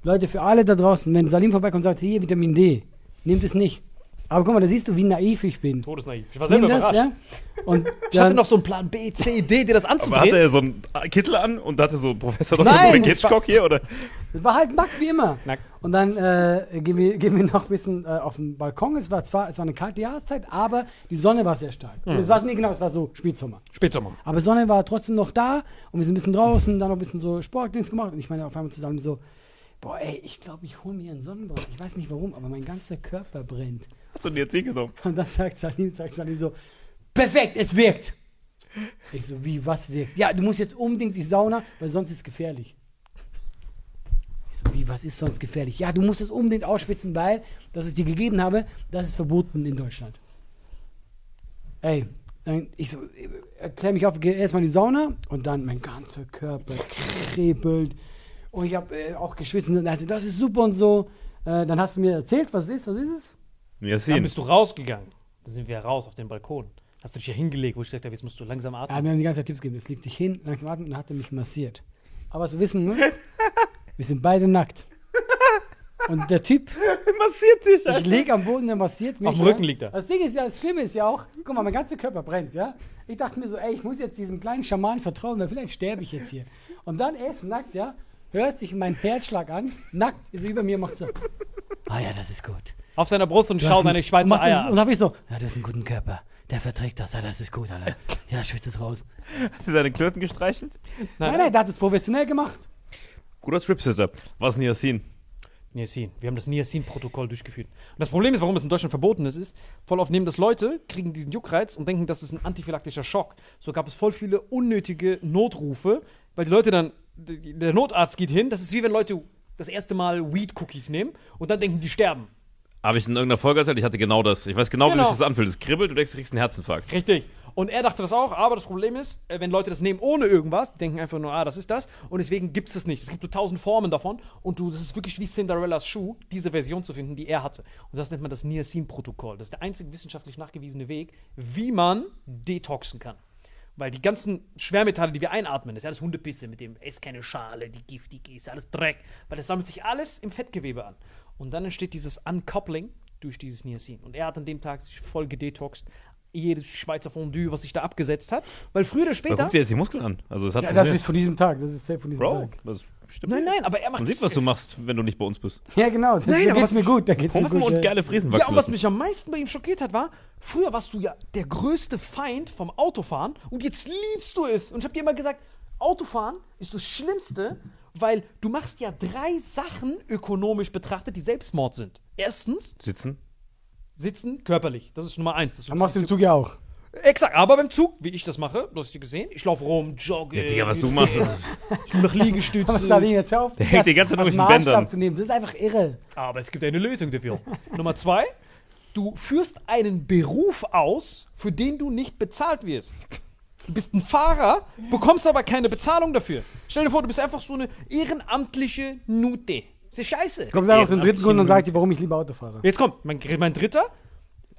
Leute, für alle da draußen, wenn Salim vorbeikommt und sagt, hier, Vitamin D, nehmt es nicht. Aber guck mal, da siehst du, wie naiv ich bin. Todesnaiv. Ich war selber das, überrascht. ja? Und Ich hatte noch so einen Plan B, C, D, dir das Aber hatte anzudrehen. er so einen Kittel an und hatte so Professor Dr. Hitchcock hier, oder? es war halt nackt wie immer. Nackt. Und dann äh, gehen, wir, gehen wir noch ein bisschen äh, auf den Balkon. Es war zwar es war eine kalte Jahreszeit, aber die Sonne war sehr stark. Und es war nicht genau, es war so Spätsommer. Spätsommer. Aber Sonne war trotzdem noch da und wir sind ein bisschen draußen, dann noch ein bisschen so Sportdienst gemacht. Und ich meine auf einmal zusammen so, boah, ey, ich glaube, ich hole mir einen Sonnenbrand. Ich weiß nicht warum, aber mein ganzer Körper brennt. Hast du dir jetzt genommen? Und dann sagt Salim, sagt Salim so, perfekt, es wirkt. Ich so, wie, was wirkt? Ja, du musst jetzt unbedingt die Sauna, weil sonst ist es gefährlich. Ich so, wie, was ist sonst gefährlich? Ja, du musst es unbedingt ausschwitzen, weil, das ich dir gegeben habe, das ist verboten in Deutschland. Ey, dann, ich so, erklär mich auf, geh erstmal in die Sauna und dann mein ganzer Körper kribbelt. Und ich habe äh, auch geschwitzt und dann also, das ist super und so. Äh, dann hast du mir erzählt, was es ist, was ist es? Dann Yasin. bist du rausgegangen. Dann sind wir raus auf den Balkon. Hast du dich hier hingelegt, wo ich dachte, jetzt musst du langsam Er atmen. hat mir die ganze Zeit Tipps gegeben. Jetzt leg dich hin, langsam atmen und dann hat er mich massiert. Aber was du wissen musst, wir sind beide nackt. Und der Typ, massiert dich, ich lege am Boden, der massiert mich. Auf dem ja. Rücken liegt er. Das Ding ist ja, das Schlimme ist ja auch, guck mal, mein ganzer Körper brennt, ja. Ich dachte mir so, ey, ich muss jetzt diesem kleinen Schaman vertrauen, weil vielleicht sterbe ich jetzt hier. Und dann, er ist nackt, ja, hört sich mein Herzschlag an, nackt, ist er über mir, macht so, ah ja, das ist gut. Auf seiner Brust und schau deine Schweizer Eier Und an. hab ich so, ja, du hast einen guten Körper. Der verträgt das, ja, das ist gut, Alter. Ja, schwitzt es raus. Hast du deine Klöten gestreichelt? Nein, nein, der hat es professionell gemacht. Guter Stripsitter. Was ist ein Yasin? Niacin. Wir haben das Niacin-Protokoll durchgeführt. Und das Problem ist, warum es in Deutschland verboten ist, ist, voll oft nehmen das Leute, kriegen diesen Juckreiz und denken, das ist ein antiphylaktischer Schock. So gab es voll viele unnötige Notrufe, weil die Leute dann, der Notarzt geht hin, das ist wie wenn Leute das erste Mal Weed-Cookies nehmen und dann denken, die sterben. Habe ich in irgendeiner Folge erzählt? Ich hatte genau das. Ich weiß genau, wie Genau. sich das anfühlt. Es kribbelt, du denkst, du kriegst einen Herzinfarkt. Richtig. Und er dachte das auch, aber das Problem ist, äh, wenn Leute das nehmen ohne irgendwas, die denken einfach nur, ah, das ist das. Und deswegen gibt es das nicht. Es gibt so tausend Formen davon. Und du, das ist wirklich wie Cinderellas Schuh, diese Version zu finden, die er hatte. Und das nennt man das Niacin-Protokoll. Das ist der einzige wissenschaftlich nachgewiesene Weg, wie man detoxen kann. Weil die ganzen Schwermetalle, die wir einatmen, das ist alles Hundepisse mit dem, ess keine Schale, die giftig ist, alles Dreck. Weil das sammelt sich alles im Fettgewebe an. Und dann entsteht dieses Uncoupling durch dieses Niacin. Und er hat an dem Tag sich voll gedetoxt. Jedes Schweizer Fondue, was sich da abgesetzt hat. Weil früher oder später. guck dir jetzt die Muskeln an. Also es hat Ja, das ist von diesem Tag, das ist safe von diesem Bro, Tag. das stimmt. Nein, nein, aber er macht Man sieht, was du machst, wenn du nicht bei uns bist. Ja, genau. Das, Nein, da geht's was mir gut, da geht's mir gut. und geile Friesen Ja, und was mich am meisten bei ihm schockiert hat, war, früher warst du ja der größte Feind vom Autofahren und jetzt liebst du es. Und ich habe dir immer gesagt, Autofahren ist das Schlimmste, weil du machst ja drei Sachen ökonomisch betrachtet, die Selbstmord sind. Erstens, Sitzen? sitzen körperlich. Das ist Nummer eins. Das Dann machst du im Zug ja auch. Exakt, aber beim Zug, wie ich das mache, du hast du gesehen, ich laufe rum, jogge. Ja, Digga, was du machst, das Ich mache Liegestütze. Was soll ich jetzt auf? Der hängt die ganze Zeit durch den Bändern. zu nehmen. Das ist einfach irre. Aber es gibt eine Lösung dafür. Nummer zwei, du führst einen Beruf aus, für den du nicht bezahlt wirst. Du bist ein Fahrer, bekommst aber keine Bezahlung dafür. Stell dir vor, du bist einfach so eine ehrenamtliche Nute. Das ist scheiße. Kommt dann auf den dritten Grund und sagt dir, warum ich lieber Auto fahre. Jetzt kommt mein, mein dritter.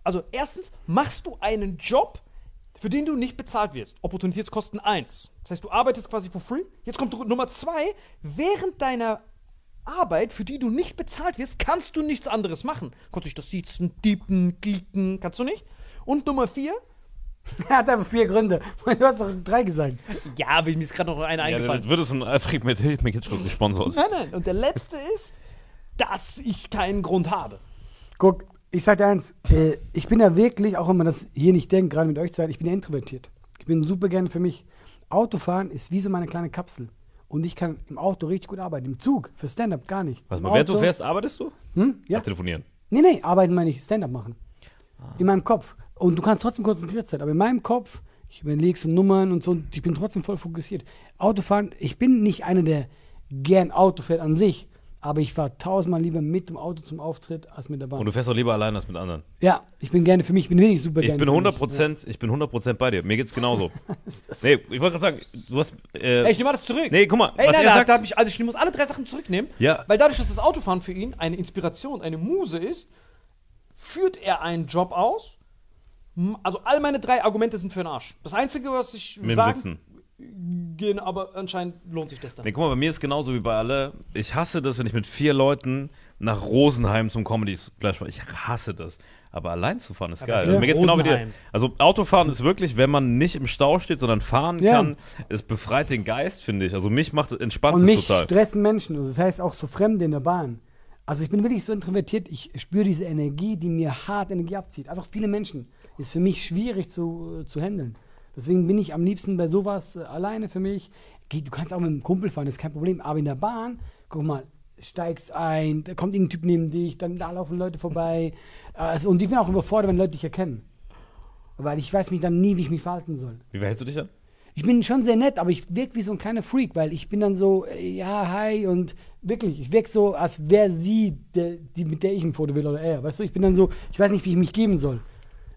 Also erstens machst du einen Job, für den du nicht bezahlt wirst. Opportunitätskosten 1. Das heißt, du arbeitest quasi for free. Jetzt kommt Nummer 2. Während deiner Arbeit, für die du nicht bezahlt wirst, kannst du nichts anderes machen. Kannst dich das sitzen, diepen, klicken, kannst du nicht. Und Nummer 4. Er hat einfach vier Gründe. Du hast doch drei gesagt. Ja, aber mir ist gerade noch einer Ja, eingefallen. das wird es von Alfred mit Hitchcock gesponsert. nein, nein. Und der letzte ist, dass ich keinen Grund habe. Guck, ich sag dir eins, äh, ich bin ja wirklich, auch wenn man das hier nicht denkt, gerade mit euch zwei, ich bin ja introvertiert. Ich bin super gerne für mich. Autofahren ist wie so meine kleine Kapsel. Und ich kann im Auto richtig gut arbeiten. Im Zug, für Stand-up gar nicht. Was mal, während du fährst, arbeitest du? Hm? Ja. Ach, telefonieren. Nee, nee, arbeiten meine ich Stand-up machen. In meinem Kopf. Und du kannst trotzdem konzentriert sein. Aber in meinem Kopf, ich überlege so Nummern und so, und ich bin trotzdem voll fokussiert. Autofahren, ich bin nicht einer, der gern Auto fährt an sich. Aber ich fahre tausendmal lieber mit dem Auto zum Auftritt als mit der Bahn. Und du fährst auch lieber allein als mit anderen. Ja, ich bin gerne für mich, ich bin wirklich super Ich gerne. bin für 100 mich. Prozent, ich bin 100 Prozent bei dir. Mir geht's genauso. nee, ich wollte gerade sagen, du hast, äh, Ey, ich nehme alles zurück. Nee, guck mal, Ey, was nein, er sagt- da hab ich, also ich muss alle drei Sachen zurücknehmen. Ja. Weil dadurch, dass das Autofahren für ihn eine Inspiration, eine Muse ist, führt er einen Job aus. Also all meine drei Argumente sind für den Arsch. Das Einzige, was ich mit sagen Sitzen. gehen, aber anscheinend lohnt sich das dann. Nee, guck mal, bei mir ist genauso wie bei alle. Ich hasse das, wenn ich mit vier Leuten nach Rosenheim zum Comedy Splash fahre. Ich hasse das. Aber allein zu fahren ist geil. Also mir geht's genau wie dir. Also Autofahren ist wirklich, wenn man nicht im Stau steht, sondern fahren Ja. kann, es befreit den Geist, finde ich. Also mich macht entspannt Und es mich total. stressen Menschen. Also das heißt auch so Fremde in der Bahn. Also ich bin wirklich so introvertiert, ich spüre diese Energie, die mir hart Energie abzieht. Einfach viele Menschen. Ist für mich schwierig zu, äh, zu handeln. Deswegen bin ich am liebsten bei sowas äh, alleine für mich. Du kannst auch mit einem Kumpel fahren, das ist kein Problem. Aber in der Bahn, guck mal, steigst ein, da kommt irgendein Typ neben dich, dann da laufen Leute vorbei. Also, und ich bin auch überfordert, wenn Leute dich erkennen. Weil ich weiß mich dann nie, wie ich mich verhalten soll. Wie verhältst du dich dann? Ich bin schon sehr nett, aber ich wirke wie so ein kleiner Freak, weil ich bin dann so, äh, ja, hi und wirklich, ich wirke so, als wäre sie, der, die, mit der ich ein Foto will oder er. Weißt du, ich bin dann so, ich weiß nicht, wie ich mich geben soll.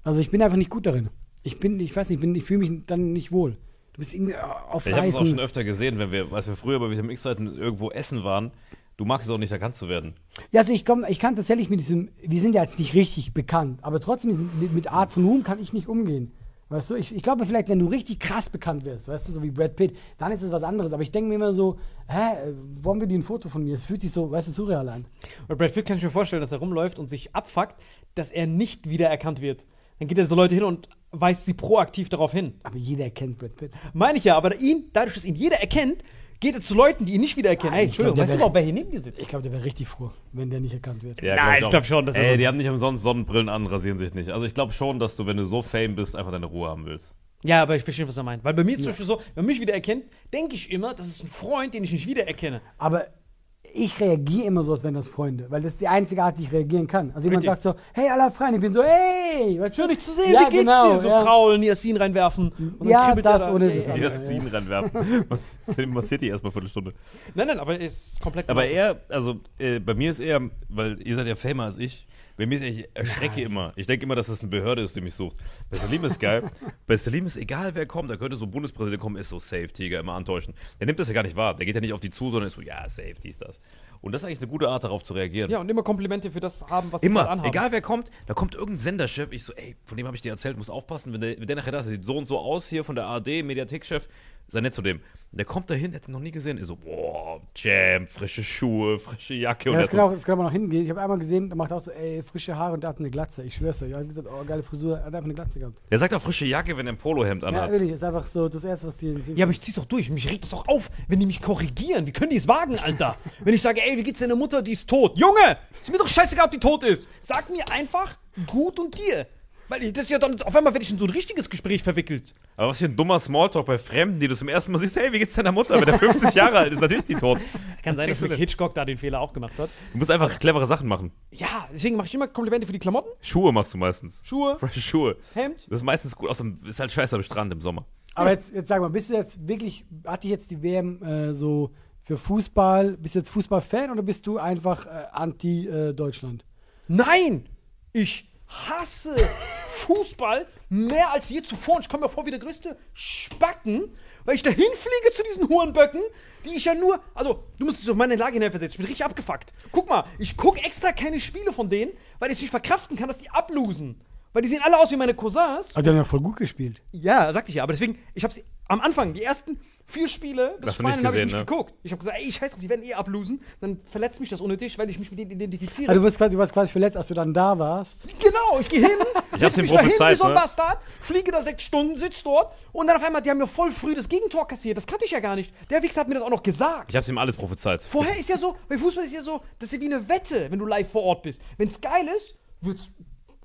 Also ich bin einfach nicht gut darin. Ich bin, ich weiß nicht, bin, ich fühle mich dann nicht wohl. Du bist irgendwie äh, auf Ich habe es auch schon öfter gesehen, wenn wir, als wir früher bei Vitamin X-Zeiten irgendwo essen waren. Du magst es auch nicht erkannt zu werden. Ja, also ich komm, ich kann tatsächlich mit diesem, wir sind ja jetzt nicht richtig bekannt, aber trotzdem mit, mit- mit Art von Ruhm kann ich nicht umgehen. Weißt du, ich, ich glaube vielleicht, wenn du richtig krass bekannt wirst, weißt du, so wie Brad Pitt, dann ist es was anderes. Aber ich denke mir immer so, hä, warum will die ein Foto von mir? Es fühlt sich so, weißt du, surreal an. Bei Brad Pitt kann ich mir vorstellen, dass er rumläuft und sich abfuckt, dass er nicht wiedererkannt wird. Dann geht er so Leute hin und weist sie proaktiv darauf hin. Aber jeder kennt Brad Pitt. Meine ich ja, aber ihn, dadurch, dass ihn jeder erkennt, geht er zu Leuten, die ihn nicht wiedererkennen. Nein, glaub, Entschuldigung, der weißt du überhaupt, wer hier neben dir sitzt? Ich glaube, der wäre richtig froh, wenn der nicht erkannt wird. Ja, Nein, ich auch. glaub schon, dass er Ey, so- die haben nicht umsonst Sonnenbrillen an, rasieren sich nicht. Also ich glaube schon, dass du, wenn du so fame bist, einfach deine Ruhe haben willst. Ja, aber ich verstehe, was er meint. Weil bei mir ist zum Beispiel so, wenn man mich wiedererkennt, denke ich immer, das ist ein Freund, den ich nicht wiedererkenne. Aber ich reagiere immer so, als wären das Freunde, weil das ist die einzige Art, die ich reagieren kann. Also jemand Richtig. sagt so, hey, aller Freunde, ich bin so, hey, weißt Schön, dich zu sehen, Ja, wie geht's genau, dir? So ja. kraulen, Niacin reinwerfen. Ja, das er da. ohne das das Scene reinwerfen. Was massiert die erstmal für eine Stunde? Nein, nein, aber es ist komplett Aber genauso. eher, also äh, bei mir ist eher, weil ihr seid ja famer als ich, bei mir ist ich erschrecke immer. Ich denke immer, dass das eine Behörde ist, die mich sucht. Bei Salim ist geil. Bei Salim ist egal, wer kommt. Da könnte so Bundespräsident kommen, ist so safe, Tiger, immer antäuschen. Der nimmt das ja gar nicht wahr. Der geht ja nicht auf die zu, sondern ist so, ja, safe, dies, das. Und das ist eigentlich eine gute Art, darauf zu reagieren. Ja, und immer Komplimente für das haben, was sie Immer, gerade anhaben. egal wer kommt, da kommt irgendein Senderchef, ich so, ey, von dem habe ich dir erzählt, muss aufpassen, wenn der, wenn der nachher da sieht so und so aus hier von der ARD, Mediathekchef, sei nett zu dem. Und der kommt dahin, hätte ihn noch nie gesehen, ist so, boah, Jam, frische Schuhe, frische Jacke. Ja, und das kann, so, auch, das kann aber noch hingehen. Ich habe einmal gesehen, der macht auch so, ey, frische Haare und der hat eine Glatze. Ich schwör's euch. Ich habe gesagt, oh, geile Frisur. Er hat einfach eine Glatze gehabt. der sagt auch frische Jacke, wenn er ein Polohemd Ja, anhat. wirklich, ist einfach so das Erste, was die den Ja, aber ich zieh's doch durch. Mich regt das doch auf, wenn die mich korrigieren. Wie können die es wagen, Alter? wenn ich sage, ey, wie geht's deiner Mutter? Die ist tot. Junge! Ist mir doch scheißegal, ob die tot ist. Sag mir einfach gut und dir. Weil das ist ja dann, auf einmal werde ich in so ein richtiges Gespräch verwickelt. Aber was für ein dummer Smalltalk bei Fremden, die du zum ersten Mal siehst, hey, wie geht's deiner Mutter? Wenn der 50 Jahre alt ist, natürlich ist die tot. Kann sein, dass Mick? Hitchcock da den Fehler auch gemacht hat. Du musst einfach clevere Sachen machen. Ja, deswegen mache ich immer Komplimente für die Klamotten, Schuhe machst du meistens. Schuhe, Frische Schuhe. Hemd. Das ist meistens gut, außer ist halt scheiße am Strand im Sommer. Aber jetzt, jetzt sag mal, bist du jetzt wirklich, hat dich jetzt die WM äh, so für Fußball, bist du jetzt Fußballfan oder bist du einfach äh, anti-Deutschland? Nein! Ich hasse Fußball mehr als je zuvor. Und ich komme mir vor wie der größte Spacken, weil ich da hinfliege zu diesen Hurenböcken, die ich ja nur. Also, du musst dich auf meine Lage hineinversetzen. Ich bin richtig abgefuckt. Guck mal, ich gucke extra keine Spiele von denen, weil ich nicht verkraften kann, dass die ablosen. Weil die sehen alle aus wie meine Cousins. Also, die haben ja voll gut gespielt. Ja, sagte ich ja. Aber deswegen, ich habe sie am Anfang, die ersten vier Spiele nicht Spanien habe ich nicht ne? geguckt. Ich habe gesagt, ey, scheiß drauf, die werden eh ablosen. Dann verletzt mich das unnötig, weil ich mich mit denen identifiziere. Also, du, warst quasi, du warst quasi verletzt, als du dann da warst. Genau, ich gehe hin, Ich setz hab's mich da hin wie so ein ne? Bastard, fliege da sechs Stunden, sitz dort und dann auf einmal, die haben mir voll früh das Gegentor kassiert. Das kannte ich ja gar nicht. Der Wichser hat mir das auch noch gesagt. Ich hab's ihm alles prophezeit. Vorher ist ja so, bei Fußball ist ja so, das ist ja wie eine Wette, wenn du live vor Ort bist. Wenn es geil ist, wird's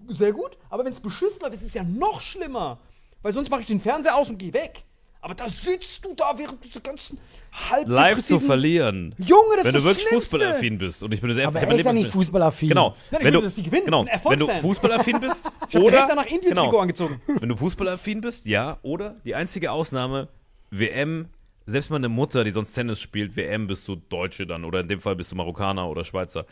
sehr gut, aber wenn es beschissen läuft, ist es ja noch schlimmer. Weil sonst mache ich den Fernseher aus und gehe weg. Aber da sitzt du da während dieser ganzen halb Live zu verlieren. Junge, das Wenn du ist das wirklich Schlimmste. fußballaffin bist und ich bin sehr Aber er ist ja nicht fußballaffin. Genau. Nein, ich wenn du, gewinnen. Genau. Wenn du. Fußballaffin bist Ich oder direkt danach Indien-Trikot genau, angezogen. wenn du fußballaffin bist, ja, oder die einzige Ausnahme WM, selbst meine Mutter, die sonst Tennis spielt, WM bist du Deutsche dann oder in dem Fall bist du Marokkaner oder Schweizer.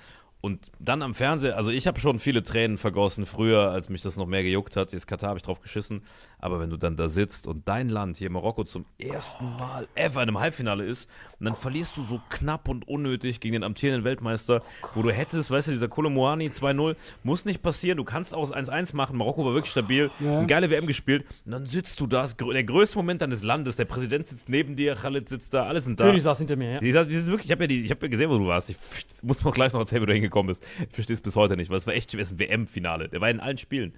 Und dann am Fernseher, also ich habe schon viele Tränen vergossen früher, als mich das noch mehr gejuckt hat. Jetzt Katar habe ich drauf geschissen. Aber wenn du dann da sitzt und dein Land hier Marokko zum ersten Mal ever in einem Halbfinale ist, und dann verlierst du so knapp und unnötig gegen den amtierenden Weltmeister, wo du hättest, weißt du, dieser Kolomoani 2-0, muss nicht passieren. Du kannst aus 1-1 machen. Marokko war wirklich stabil, Ja. eine geile WM gespielt. Und dann sitzt du da, der größte Moment deines Landes. Der Präsident sitzt neben dir, Khalid sitzt da, alle sind da. König saß hinter mir, ja. Die, die sind wirklich, ich habe ja, die- ich hab ja gesehen, wo du warst. Ich muss mir auch gleich noch erzählen, wie du hingekommen bist. Ich verstehe es bis heute nicht, weil es war echt es ist ein WM-Finale. Der war in allen Spielen.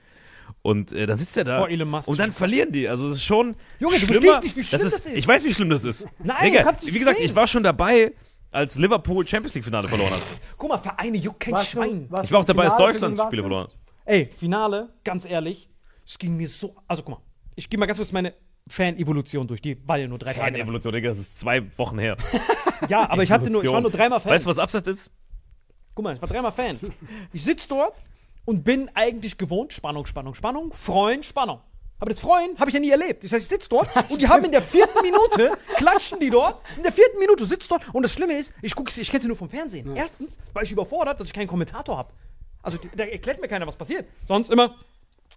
Und äh, dann sitzt er da vor Elon Musk. und dann verlieren die. Also es ist schon Junge, du schlimmer. verstehst nicht, wie schlimm das das ist. Ich weiß, wie schlimm das ist. Nein, Digga, du kannst nicht wie gesagt, verstehen. ich war schon dabei, als Liverpool Champions League Finale verloren hat. Guck mal, Vereine juckt kein Warst du- Schwein. warst Ich war auch du im dabei, als Finale, Deutschland Spiele du? verloren hat. Ey, Finale, ganz ehrlich, es ging mir so. Also guck mal, ich gehe mal ganz kurz meine Fan-Evolution durch. Die war ja nur drei Tage. lang. Evolution, Digga, das ist zwei Wochen her. Ja, aber ich hatte nur, ich war nur dreimal Fan. Weißt du, was Abseits ist? Guck mal, ich war dreimal Fan. Ich sitze dort und bin eigentlich gewohnt, Spannung, Spannung, Spannung, Freuen, Spannung. Aber das Freuen habe ich ja nie erlebt. Das heißt, ich sitze dort und die haben in der vierten Minute, klatschen die dort, in der vierten Minute sitzt dort und das Schlimme ist, ich gucke ich kenne sie nur vom Fernsehen. Erstens, weil ich überfordert, dass ich keinen Kommentator habe. Also da erklärt mir keiner, was passiert. Sonst immer,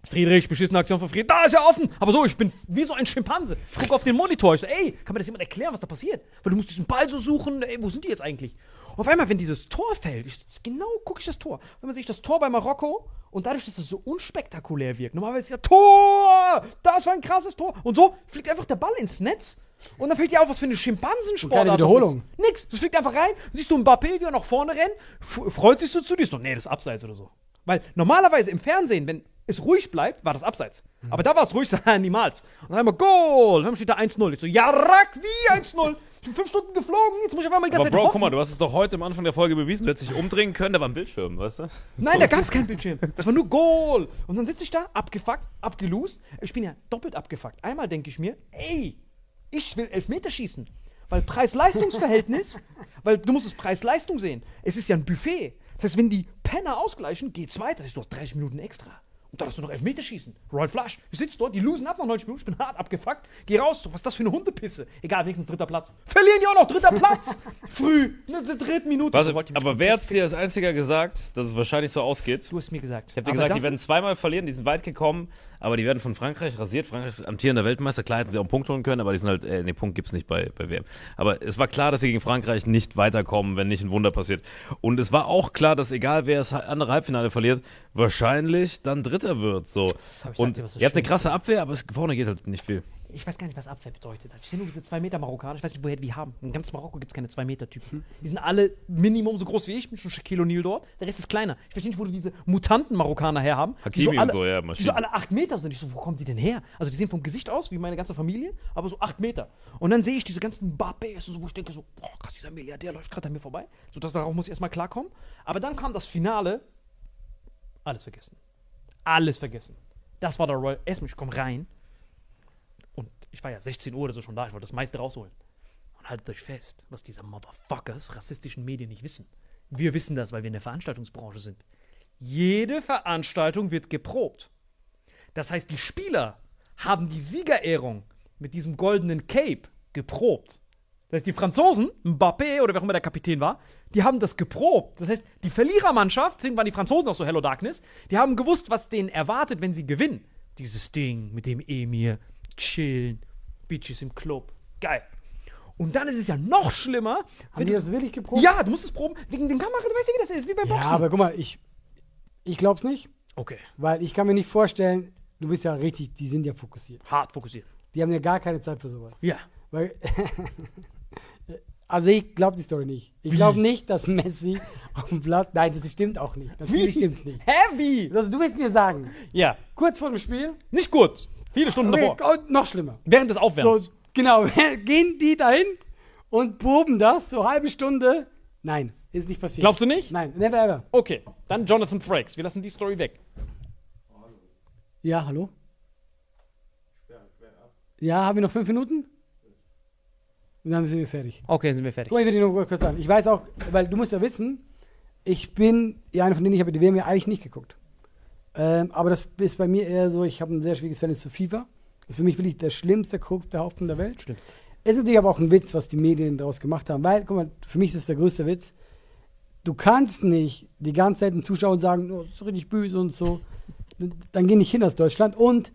Friedrich, beschissene Aktion von Friedrich, da ist er offen. Aber so, ich bin wie so ein Schimpanse. Guck auf den Monitor. Ich so, ey, kann mir das jemand erklären, was da passiert? Weil du musst diesen Ball so suchen, ey, wo sind die jetzt eigentlich? Auf einmal, wenn dieses Tor fällt, ich, genau gucke ich das Tor. Wenn man sich das Tor bei Marokko und dadurch, dass es so unspektakulär wirkt, normalerweise ist ja Tor, da ist so ein krasses Tor. Und so fliegt einfach der Ball ins Netz. Und dann fällt dir auf, was für eine Schimpansensport. keine Wiederholung. Nix. Das fliegt einfach rein. Siehst du Mbappé, wie er nach vorne rennt, freut sich so zu dir. Ist so, nee, das ist abseits oder so. Weil normalerweise im Fernsehen, wenn es ruhig bleibt, war das abseits. Aber da war es ruhig, niemals. Und dann einmal Goal. Dann steht da 1-0. Ich so, ja, rack, wie 1-0? Ich bin fünf Stunden geflogen, jetzt muss ich auf einmal die ganze Aber Zeit Bro, hoffen. guck mal, du hast es doch heute am Anfang der Folge bewiesen. Du hättest dich umdrehen können, da war ein Bildschirm, weißt du? Nein, da gab es keinen Bildschirm. Das war nur Goal. Und dann sitze ich da, abgefuckt, abgelust. Ich bin ja doppelt abgefuckt. Einmal denke ich mir, ey, ich will Elfmeter schießen. Weil Preis-Leistungs-Verhältnis, weil du musst es Preis-Leistung sehen. Es ist ja ein Buffet. Das heißt, wenn die Penner ausgleichen, geht's weiter. Das du hast 30 Minuten extra. Und dann hast du noch Elfmeter schießen. Royal Flush. Ich sitze dort, die losen ab nach 90 Minuten. Ich bin hart abgefuckt. Geh raus. So, was ist das für eine Hundepisse? Egal, wenigstens dritter Platz. Verlieren die auch noch dritter Platz. Früh. In der dritten Minute. Warte, So, aber wer hat's dir als einziger gesagt, dass es wahrscheinlich so ausgeht? Du hast mir gesagt. Ich habe dir gesagt, die werden zweimal verlieren, die sind weit gekommen, aber die werden von Frankreich rasiert. Frankreich ist amtierender Weltmeister, klar hätten sie auch einen Punkt holen können, aber die sind halt, äh, nee, Punkt gibt's nicht bei, bei WM. Aber es war klar, dass sie gegen Frankreich nicht weiterkommen, wenn nicht ein Wunder passiert. Und es war auch klar, dass egal wer das andere Halbfinale verliert, wahrscheinlich dann Dritter wird, so. Und gesagt, ihr habt eine krasse Abwehr, aber es vorne geht halt nicht viel. Ich weiß gar nicht, was Abwehr bedeutet. Ich sehe nur diese 2 Meter Marokkaner. Ich weiß nicht, woher die die haben. In ganz Marokko gibt es keine 2 Meter Typen. Die sind alle Minimum so groß wie ich. Ich bin schon Shaquille O'Neal dort. Der Rest ist kleiner. Ich verstehe nicht, wo die diese mutanten Marokkaner herhaben. die Hakimi und alle, so, ja, Die so alle 8 Meter sind. Ich so, wo kommen die denn her? Also die sehen vom Gesicht aus wie meine ganze Familie, aber so 8 Meter. Und dann sehe ich diese ganzen Mbappés, so, wo ich denke so, boah, krass, dieser Milliardär läuft gerade an mir vorbei. So, das, darauf muss ich erstmal klarkommen. Aber dann kam das Finale. Alles vergessen. Alles vergessen. Das war der Royal Esme. Ich komme rein ich war ja 16 Uhr oder so schon da. Ich wollte das meiste rausholen. Und haltet euch fest, was diese Motherfuckers rassistischen Medien nicht wissen. Wir wissen das, weil wir in der Veranstaltungsbranche sind. Jede Veranstaltung wird geprobt. Das heißt, die Spieler haben die Siegerehrung mit diesem goldenen Cape geprobt. Das heißt, die Franzosen, Mbappé oder wer auch immer der Kapitän war, die haben das geprobt. Das heißt, die Verlierermannschaft, deswegen waren die Franzosen auch so Hello Darkness, die haben gewusst, was denen erwartet, wenn sie gewinnen. Dieses Ding mit dem Emir, chillen, Bitches im Club, geil. Und dann ist es ja noch schlimmer. Haben wenn die du- das wirklich geprobt? ja, du musst es proben wegen den Kameras. Du weißt ja, wie das ist, wie beim Ja, Boxen. aber guck mal, ich, ich glaub's nicht, okay, weil ich kann mir nicht vorstellen, du bist ja richtig, die sind ja fokussiert. hart fokussiert. Die haben ja gar keine Zeit für sowas. Ja. Weil, also ich glaube die Story nicht. Ich glaube nicht, dass Messi auf dem Platz. Nein, das stimmt auch nicht. Natürlich stimmt's nicht. Heavy! Also du willst mir sagen, Ja, kurz vor dem Spiel, nicht gut. Viele Stunden okay, davor. oh, noch schlimmer. Während des Aufwärmens. So, genau, gehen die dahin und proben das, so halbe Stunde. Nein, ist nicht passiert. Glaubst du nicht? Nein, never ever. Okay, dann Jonathan Frakes. Wir lassen die Story weg. Ja, hallo? Ja, haben wir noch fünf Minuten? Und dann sind wir fertig. Okay, sind wir fertig. Guck ich will dir nur kurz sagen. Ich weiß auch, weil du musst ja wissen, ich bin ja einer von denen, ich habe die WM ja eigentlich nicht geguckt. Ähm, aber das ist bei mir eher so, ich habe ein sehr schwieriges Verhältnis zu FIFA. Das ist für mich wirklich der schlimmste Korruptbehauptung der Welt. Schlimmste. Es ist natürlich aber auch ein Witz, was die Medien daraus gemacht haben, weil, guck mal, für mich ist das der größte Witz. Du kannst nicht die ganze Zeit den Zuschauern sagen, oh, das ist richtig böse und so. Dann geh nicht hin aus Deutschland und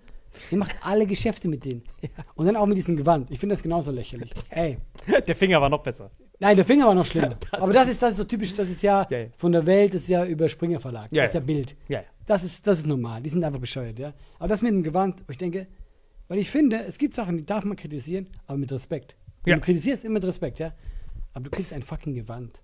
ihr macht alle Geschäfte mit denen. Und dann auch mit diesem Gewand. Ich finde das genauso lächerlich. Ey, Der Finger war noch besser. Nein, der Finger war noch schlimmer. Aber das ist, das ist so typisch, das ist ja, Ja, ja. von der Welt, das ist ja über Springer Verlag. Ja, das ist ja ja. Bild. Ja, ja. Das ist, das ist normal. Die sind einfach bescheuert, ja. Aber das mit dem Gewand, wo ich denke, weil ich finde, es gibt Sachen, die darf man kritisieren, aber mit Respekt. Ja. Du kritisierst immer mit Respekt, ja. Aber du kriegst ein fucking Gewand.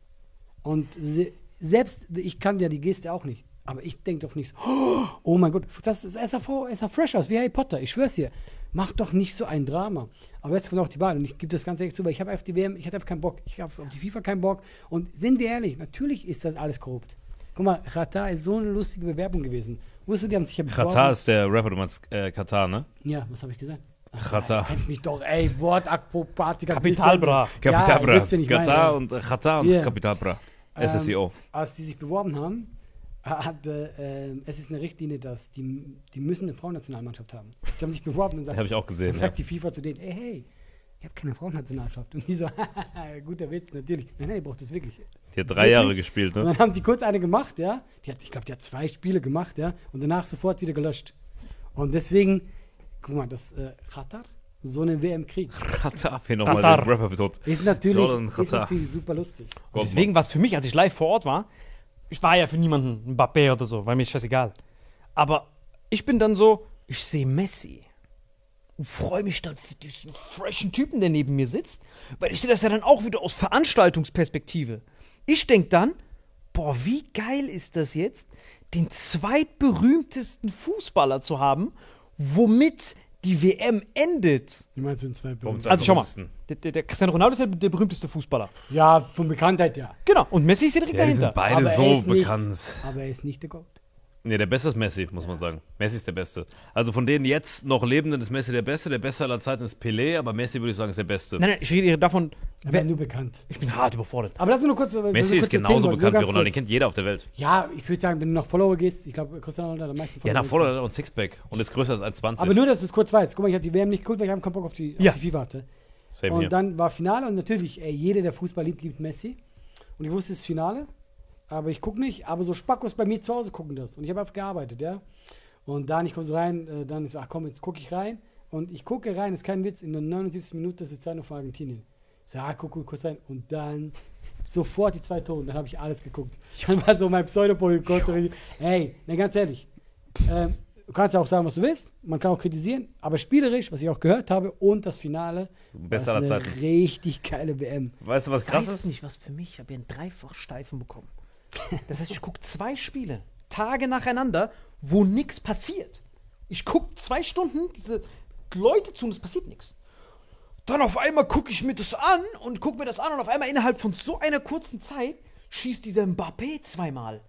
Und se selbst, ich kann ja die Geste auch nicht. Aber ich denke doch nicht so, oh mein Gott, das ist SAV, SAV Fresh aus, wie Harry Potter. Ich schwör's dir. Mach doch nicht so ein Drama. Aber jetzt kommt auch die Wahl und ich gebe das ganz ehrlich zu, weil ich habe auf die WM, ich hatte einfach keinen Bock. Ich habe auf die FIFA keinen Bock. Und sind wir ehrlich, natürlich ist das alles korrupt. Guck mal, Qatar ist so eine lustige Bewerbung gewesen. Wusstest du, die haben sich ja beworben. Katar ist der Rapper, du meinst äh, Katar, ne? Ja, was habe ich gesagt? Ach, Qatar. Du kennst mich doch, ey, Wortakrobatik. Kapitalbra. Kapitalbra. Ja. Katar und äh, Katar und. Kapitalbra. Ähm, SSCO. als die sich beworben haben, hat, äh, es ist eine Richtlinie, dass die, die müssen eine Frauennationalmannschaft haben. Die haben sich beworben und sagt, Habe ich auch gesehen. dann Ja. sagt die FIFA zu denen, ey, hey, ihr habt keine Frauennationalmannschaft. Und die so, guter Witz, natürlich. Nein, nein, ihr braucht das wirklich. Die hat drei Jahre Wirklich? gespielt, Und ne? dann haben die kurz eine gemacht, ja. Die hat, ich glaube, die hat zwei Spiele gemacht, ja. Und danach sofort wieder gelöscht. Und deswegen, guck mal, das äh, Qatar, so eine WM-Krieg, Katar, hier nochmal Katar. den Rapper betont. ist natürlich, ist Qatar. natürlich super lustig. Gott, Deswegen war es für mich, als ich live vor Ort war, ich war ja für niemanden ein Mbappé oder so, weil mir ist scheißegal. Aber ich bin dann so, ich sehe Messi und freue mich dann für diesen freshen Typen, der neben mir sitzt, weil ich sehe das ja dann auch wieder aus Veranstaltungsperspektive. Ich denke dann, boah, wie geil ist das jetzt, den zweitberühmtesten Fußballer zu haben, womit die WM endet. Wie meinst du in zwei Bilder? Also schau mal, der, der, der Cristiano Ronaldo ist ja der berühmteste Fußballer. Ja, von Bekanntheit, ja. Genau, und Messi ist ja direkt Ja, die dahinter. sind beide Aber er so ist nicht- bekannt. Aber er ist nicht der Goat. Nee, der Beste ist Messi, muss man sagen. Messi ist der Beste. Also von denen jetzt noch Lebenden ist Messi der Beste. Der Beste aller Zeiten ist Pelé, aber Messi würde ich sagen ist der Beste. Nein, nein, ich rede davon, Er wer, war nur bekannt. ich bin hart überfordert. Aber lass uns nur kurz. Messi kurz ist genauso bekannt wie Ronaldo. Den kennt jeder auf der Welt. Ja, ich würde sagen, wenn du noch Follower gehst, ich glaube, Cristiano Ronaldo hat am meisten Ja, nach Follower. Follower und Sixpack. Und ist größer als 1,20. Aber nur, dass du es kurz weißt. Guck mal, ich habe die WM nicht geguckt, weil ich habe keinen Bock auf die, Ja. auf die FIFA hatte. Same Und hier. dann war Finale und natürlich, ey, jeder, der Fußball liebt, liebt Messi. Und ich wusste, es ist Finale. Aber ich gucke nicht. Aber so Spackos bei mir zu Hause gucken das. Und ich habe einfach gearbeitet, ja. Und dann, ich komme so rein, äh, dann ist, ach komm, jetzt gucke ich rein. Und ich gucke rein, ist kein Witz, in der 79. Minute ist die 2 von Argentinien. Ich so, ja, guck, guck kurz rein. Und dann sofort die zwei Tore. Dann habe ich alles geguckt. Dann war so mein Pseudoboykott. Ey, ne, ganz ehrlich. Ähm, du kannst ja auch sagen, was du willst. Man kann auch kritisieren. Aber spielerisch, was ich auch gehört habe, und das Finale, Beste war eine Zeiten. richtig geile WM. Weißt du, was krass ist? nicht, was für mich, ich habe ja einen Dreifachsteifen bekommen. Das heißt, ich gucke zwei Spiele, Tage nacheinander, wo nichts passiert. Ich gucke zwei Stunden diese Leute zu und es passiert nichts. Dann auf einmal gucke ich mir das an und gucke mir das an und auf einmal innerhalb von so einer kurzen Zeit schießt dieser Mbappé zweimal.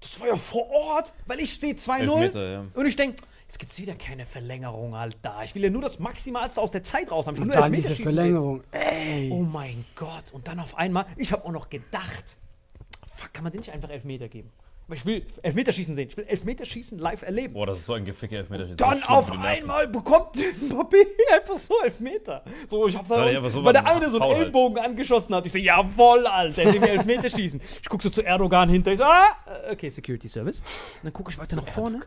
Das war ja vor Ort, weil ich stehe 2-0 Elfmeter, ja. und ich denke, Jetzt gibt's wieder keine Verlängerung, Alter. Ich will ja nur das Maximalste aus der Zeit raus haben. Ich will Und nur dann diese sehen. Verlängerung. Ey. Oh mein Gott. Und dann auf einmal, ich habe auch noch gedacht, kann man den nicht einfach Elfmeter geben? Aber ich will Elfmeterschießen sehen. Ich will Elfmeterschießen live erleben. Boah, das ist so ein geficker Elfmeter. Das Dann auf einmal bekommt Mbappé einfach so Elfmeter. So, ich hab da, Weil einfach so weil der eine so einen faul halt. Ellbogen angeschossen hat. Ich so, jawoll, Alter, der will Elfmeter schießen. Ich guck so zu Erdogan hinter. Ich so, ah, okay, Security Service. Und dann gucke ich weiter nach vorne.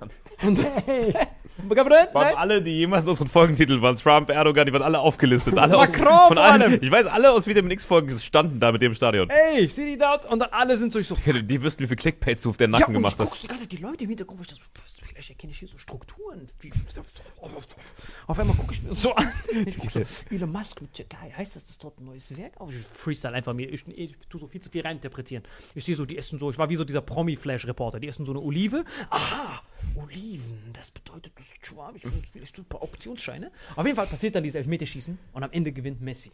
Und Gabriel, Waren nein. alle, die jemals in unseren Folgentitel waren, Trump, Erdogan, die waren alle aufgelistet. Alle aus, Macron von vor allen, allem. Ich weiß, alle aus Vitamin X-Folgen standen da mit dem Stadion. Ey, ich sehe die dort. Und dann alle sind so, ich so, Die wüssten, wie viel Clickbaits du auf der Ja, Nacken und gemacht ich guck hast. so gerade die Leute im Hintergrund, wo ich das so, vielleicht erkenne ich hier so Strukturen. Auf einmal gucke ich mir so an. Ich guck so, Elon Musk mit Türkei, heißt das, das dort ein neues Werk? auf? Ich freestyle einfach mir, ich, ich tue so viel zu viel reininterpretieren. Ich sehe so, die essen so, ich war wie so dieser Promi-Flash-Reporter, die essen so eine Olive. Aha, Oliven, das bedeutet, das ist will vielleicht ein paar Optionsscheine. Auf jeden Fall passiert dann dieses Elfmeterschießen und am Ende gewinnt Messi.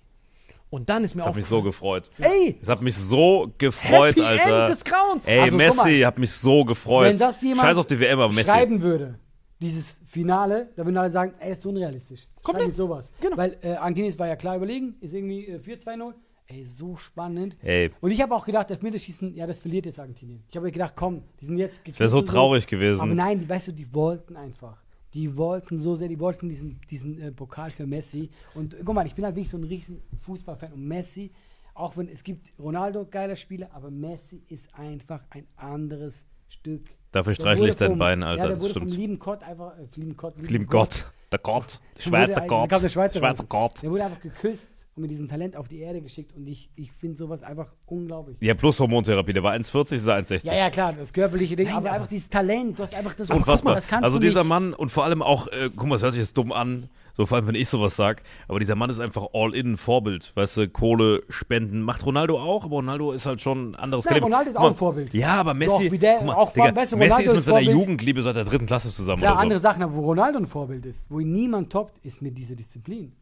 Und dann ist mir Das hat mich so gefreut. ey, Es hat mich so gefreut, Happy Alter. End des Grauens. Ey, Also, Messi mal. hat mich so gefreut. Wenn das jemand Scheiß auf die WM, aber Messi. schreiben würde, dieses Finale, da würden alle sagen, ey, ist unrealistisch. Komplett. Nicht sowas. Genau. Weil äh, Argentinien war ja klar überlegen, ist irgendwie äh, 4-2-0. Ey, so spannend. Ey. Und ich habe auch gedacht, Elfmeterschießen, ja, das verliert jetzt Argentinien. Ich habe gedacht, komm, die sind jetzt Das wäre so traurig gewesen. Aber nein, die, weißt du, die wollten einfach. Die wollten so sehr, die wollten diesen, diesen äh, Pokal für Messi. Und äh, guck mal, ich bin halt wirklich so ein riesen Fußballfan. Und Messi, auch wenn es gibt Ronaldo, geiler Spieler, aber Messi ist einfach ein anderes Stück. Dafür Der streichle ich dein Bein, Alter, Ja, der das wurde stimmt. vom lieben Gott einfach, äh, lieben Gott, Lieben Gott. Der Gott. Der Schweizer ein- Gott. der Schweizer Schweizer Gott. Gott. Der wurde einfach geküsst und mit diesem Talent auf die Erde geschickt. Und ich, ich finde sowas einfach unglaublich. Ja, plus Hormontherapie. Der war 1,40, ist er 1,60. Ja, ja, klar, das körperliche Ding, aber, aber- einfach dieses Talent, du hast einfach das Unfassbar. das kannst also dieser nicht. Mann und vor allem auch, äh, guck mal, es hört sich jetzt dumm an, so vor allem wenn ich sowas sag, aber dieser Mann ist einfach all-in Vorbild, weißt du, Kohle spenden, macht Ronaldo auch, aber Ronaldo ist halt schon ein anderes Nein, Kaliber. Ronaldo ist Guck auch mal, ein Vorbild. Ja, aber Messi, Doch, wie der- mal, auch Digga, Messi Ronaldo ist mit seiner Vorbild. Jugendliebe seit der dritten Klasse zusammen Klar, oder so. andere Sachen, aber wo Ronaldo ein Vorbild ist, wo ihn niemand toppt, ist mit dieser Disziplin.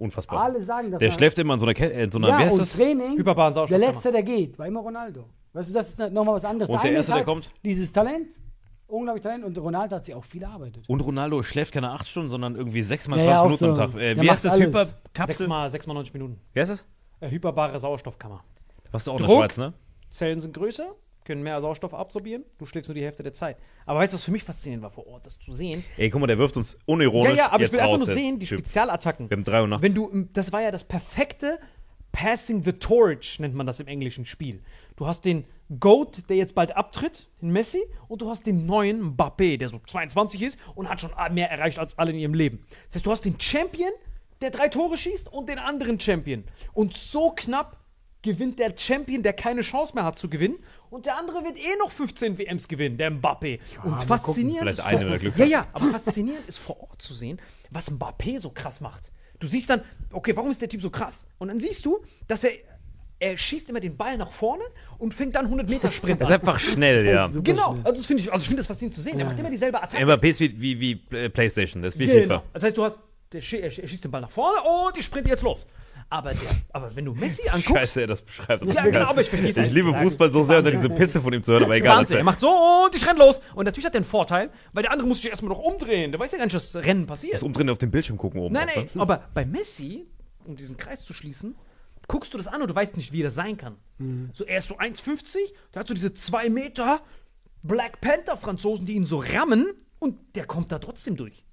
Unfassbar. Alle sagen das. der schläft immer in so einer, Kel äh, in so einer ja, und das? Training, Hyperbaren der Sauerstoffkammer. Letzte, der geht, war immer Ronaldo. Weißt du, das ist nochmal was anderes. Und der eine Erste, der kommt? Dieses Talent, unglaublich Talent, und Ronaldo hat sich auch viel erarbeitet. Und Ronaldo schläft keine 8 Stunden, sondern irgendwie 6 mal Ja, 20 ja, Minuten am so. Tag. Äh, Der wie heißt das? Hyperkapsel? Sechsmal, sechsmal 90 Minuten. Wie heißt das? Äh, hyperbare Sauerstoffkammer. Warst du auch in der Druck. Schweiz, ne? Zellen sind größer, können mehr Sauerstoff absorbieren. Du schläfst nur die Hälfte der Zeit. Aber weißt du, was für mich faszinierend war vor Ort, das zu sehen? Ey, guck mal, der wirft uns unironisch Ja, ja, aber ich jetzt will einfach nur sehen, die Typ. Spezialattacken. Wir haben 3 Uhr nachts. Wenn du, das war ja das perfekte Passing the Torch, nennt man das im englischen Spiel. Du hast den GOAT, der jetzt bald abtritt, den Messi, und du hast den neuen Mbappé, der so 22 ist und hat schon mehr erreicht als alle in ihrem Leben. Das heißt, du hast den Champion, der drei Tore schießt, und den anderen Champion. Und so knapp gewinnt der Champion, der keine Chance mehr hat zu gewinnen. Und der andere wird eh noch 15 WMs gewinnen, der Mbappé. und faszinierend Vielleicht ist eine, er Glück Ja, ja, aber faszinierend ist vor Ort zu sehen, was Mbappé so krass macht. Du siehst dann, okay, warum ist der Typ so krass? Und dann siehst du, dass er, er schießt immer den Ball nach vorne und fängt dann 100 Meter Sprint Das ist an. einfach schnell, ja. Genau, also das finde ich, also ich finde das faszinierend zu sehen. Der macht immer dieselbe Attacke. Mbappé ist wie, wie, wie Playstation, das ist wie Genau. FIFA. Das heißt, du hast, der, er schießt den Ball nach vorne und die sprintet jetzt los. Aber, der, aber wenn du Messi anguckst, Scheiße, er das beschreibt. Das Ja, genau, aber ich ich nicht. liebe Fußball so sehr, unter diese Pisse von ihm zu hören, aber egal. Wahnsinn. Er macht so und ich renn los. Und natürlich hat er einen Vorteil, weil der andere muss sich erstmal noch umdrehen. Der weiß ja gar nicht, dass das Rennen passiert. Das Umdrehen auf dem Bildschirm gucken oben. Nein, auch, nein, ne? aber bei Messi, um diesen Kreis zu schließen, guckst du das an und du weißt nicht, wie das sein kann. So, er ist so 1,50, der hat so diese 2 Meter Black Panther-Franzosen, die ihn so rammen und der kommt da trotzdem durch.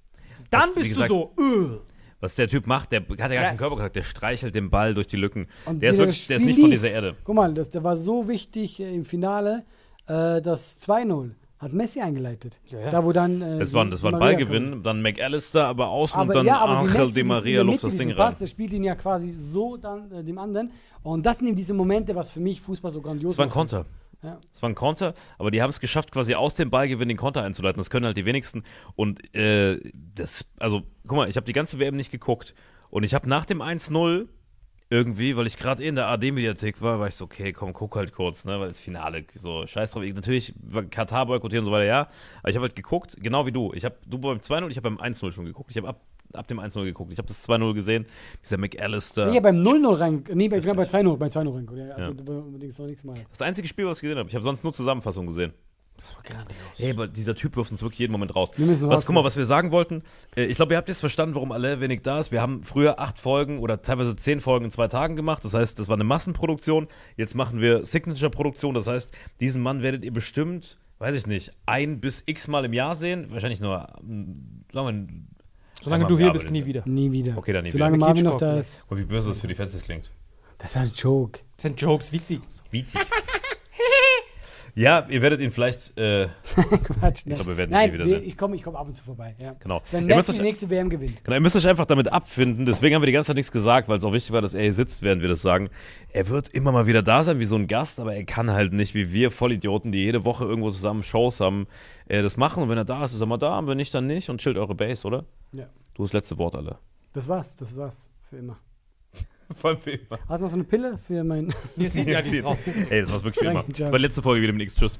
Dann Das, bist gesagt, du so, öh. Was der Typ macht, der hat ja gar keinen. Körperkontakt, der streichelt den Ball durch die Lücken. Und der ist wirklich, der ist nicht von dieser Erde. Guck mal, das, der war so wichtig äh, im Finale, äh, das 2-0 hat Messi eingeleitet. ja. Da wo dann. Äh, Das war, das war ein Ballgewinn, kommt. dann McAllister, aber außen Aber und dann ja, Angel Messi Di Maria luft das Ding diesen rein. Pass, der spielt ihn ja quasi so dann äh, dem anderen. Und das sind eben diese Momente, was für mich Fußball so grandios Das war ein macht. Ja. Das war ein Konter, aber die haben es geschafft, quasi aus dem Ballgewinn den Konter einzuleiten. Das können halt die wenigsten. Und äh, das, also, guck mal, ich habe die ganze WM nicht geguckt. Und ich habe nach dem 1-0 irgendwie, weil ich gerade eh in der AD-Mediathek war, war ich so, okay, komm, guck halt kurz, ne, weil das Finale, so, scheiß drauf. Ich, natürlich, Katar boykottieren und so weiter, ja. Aber ich habe halt geguckt, genau wie du. Ich habe, du beim 2-0, ich habe beim 1-0 schon geguckt. Ich habe ab, ab dem 1-0 geguckt. Ich habe das 2-0 gesehen. Dieser McAllister. Nee, beim 0-0 rein. Nee, bei, ich war bei 2-0 bei 2-0 reingekommen. Ja, also Ja. Das einzige Spiel, was ich gesehen habe. Ich habe sonst nur Zusammenfassung gesehen. Ey, aber dieser Typ wirft uns wirklich jeden Moment raus. Wir müssen was, guck mal, was wir sagen wollten. Äh, Ich glaube, ihr habt jetzt verstanden, warum alle wenig da ist. Wir haben früher acht Folgen oder teilweise zehn Folgen in zwei Tagen gemacht. Das heißt, das war eine Massenproduktion. Jetzt machen wir Signature-Produktion. Das heißt, diesen Mann werdet ihr bestimmt, weiß ich nicht, ein bis x Mal im Jahr sehen. Wahrscheinlich nur, ähm, sagen wir, Solange du hier bist, nie wieder. Nie wieder. Okay, dann nie Solange wieder. Marvin noch da ist. Und wie böse das für die Fans jetzt klingt. Das ist ein Joke. Das sind Jokes, witzig. Witzig. ja, ihr werdet ihn vielleicht, äh, Quatsch. Ich glaube, wir werden ihn Nein, nie wieder sehen. ich komme ich komm ab und zu vorbei. Ja. Genau. Wenn Ihr müsst Messi die nächste WM gewinnt. Genau, ihr müsst euch einfach damit abfinden. Deswegen haben wir die ganze Zeit nichts gesagt, weil es auch wichtig war, dass er hier sitzt, während wir das sagen. Er wird immer mal wieder da sein wie so ein Gast, aber er kann halt nicht, wie wir Vollidioten, die jede Woche irgendwo zusammen Shows haben, äh, das machen. Und wenn er da ist, ist er mal da. Und wenn nicht, dann nicht. Und chillt eure Base, oder? Ja. Du hast das letzte Wort, alle. Das war's, das war's. Für immer. Von wem? Hast du noch so eine Pille für mein. Hier sieht ja die drauf. Ey, das war's wirklich für immer. Bei letzte Folge wieder mit X. Tschüss.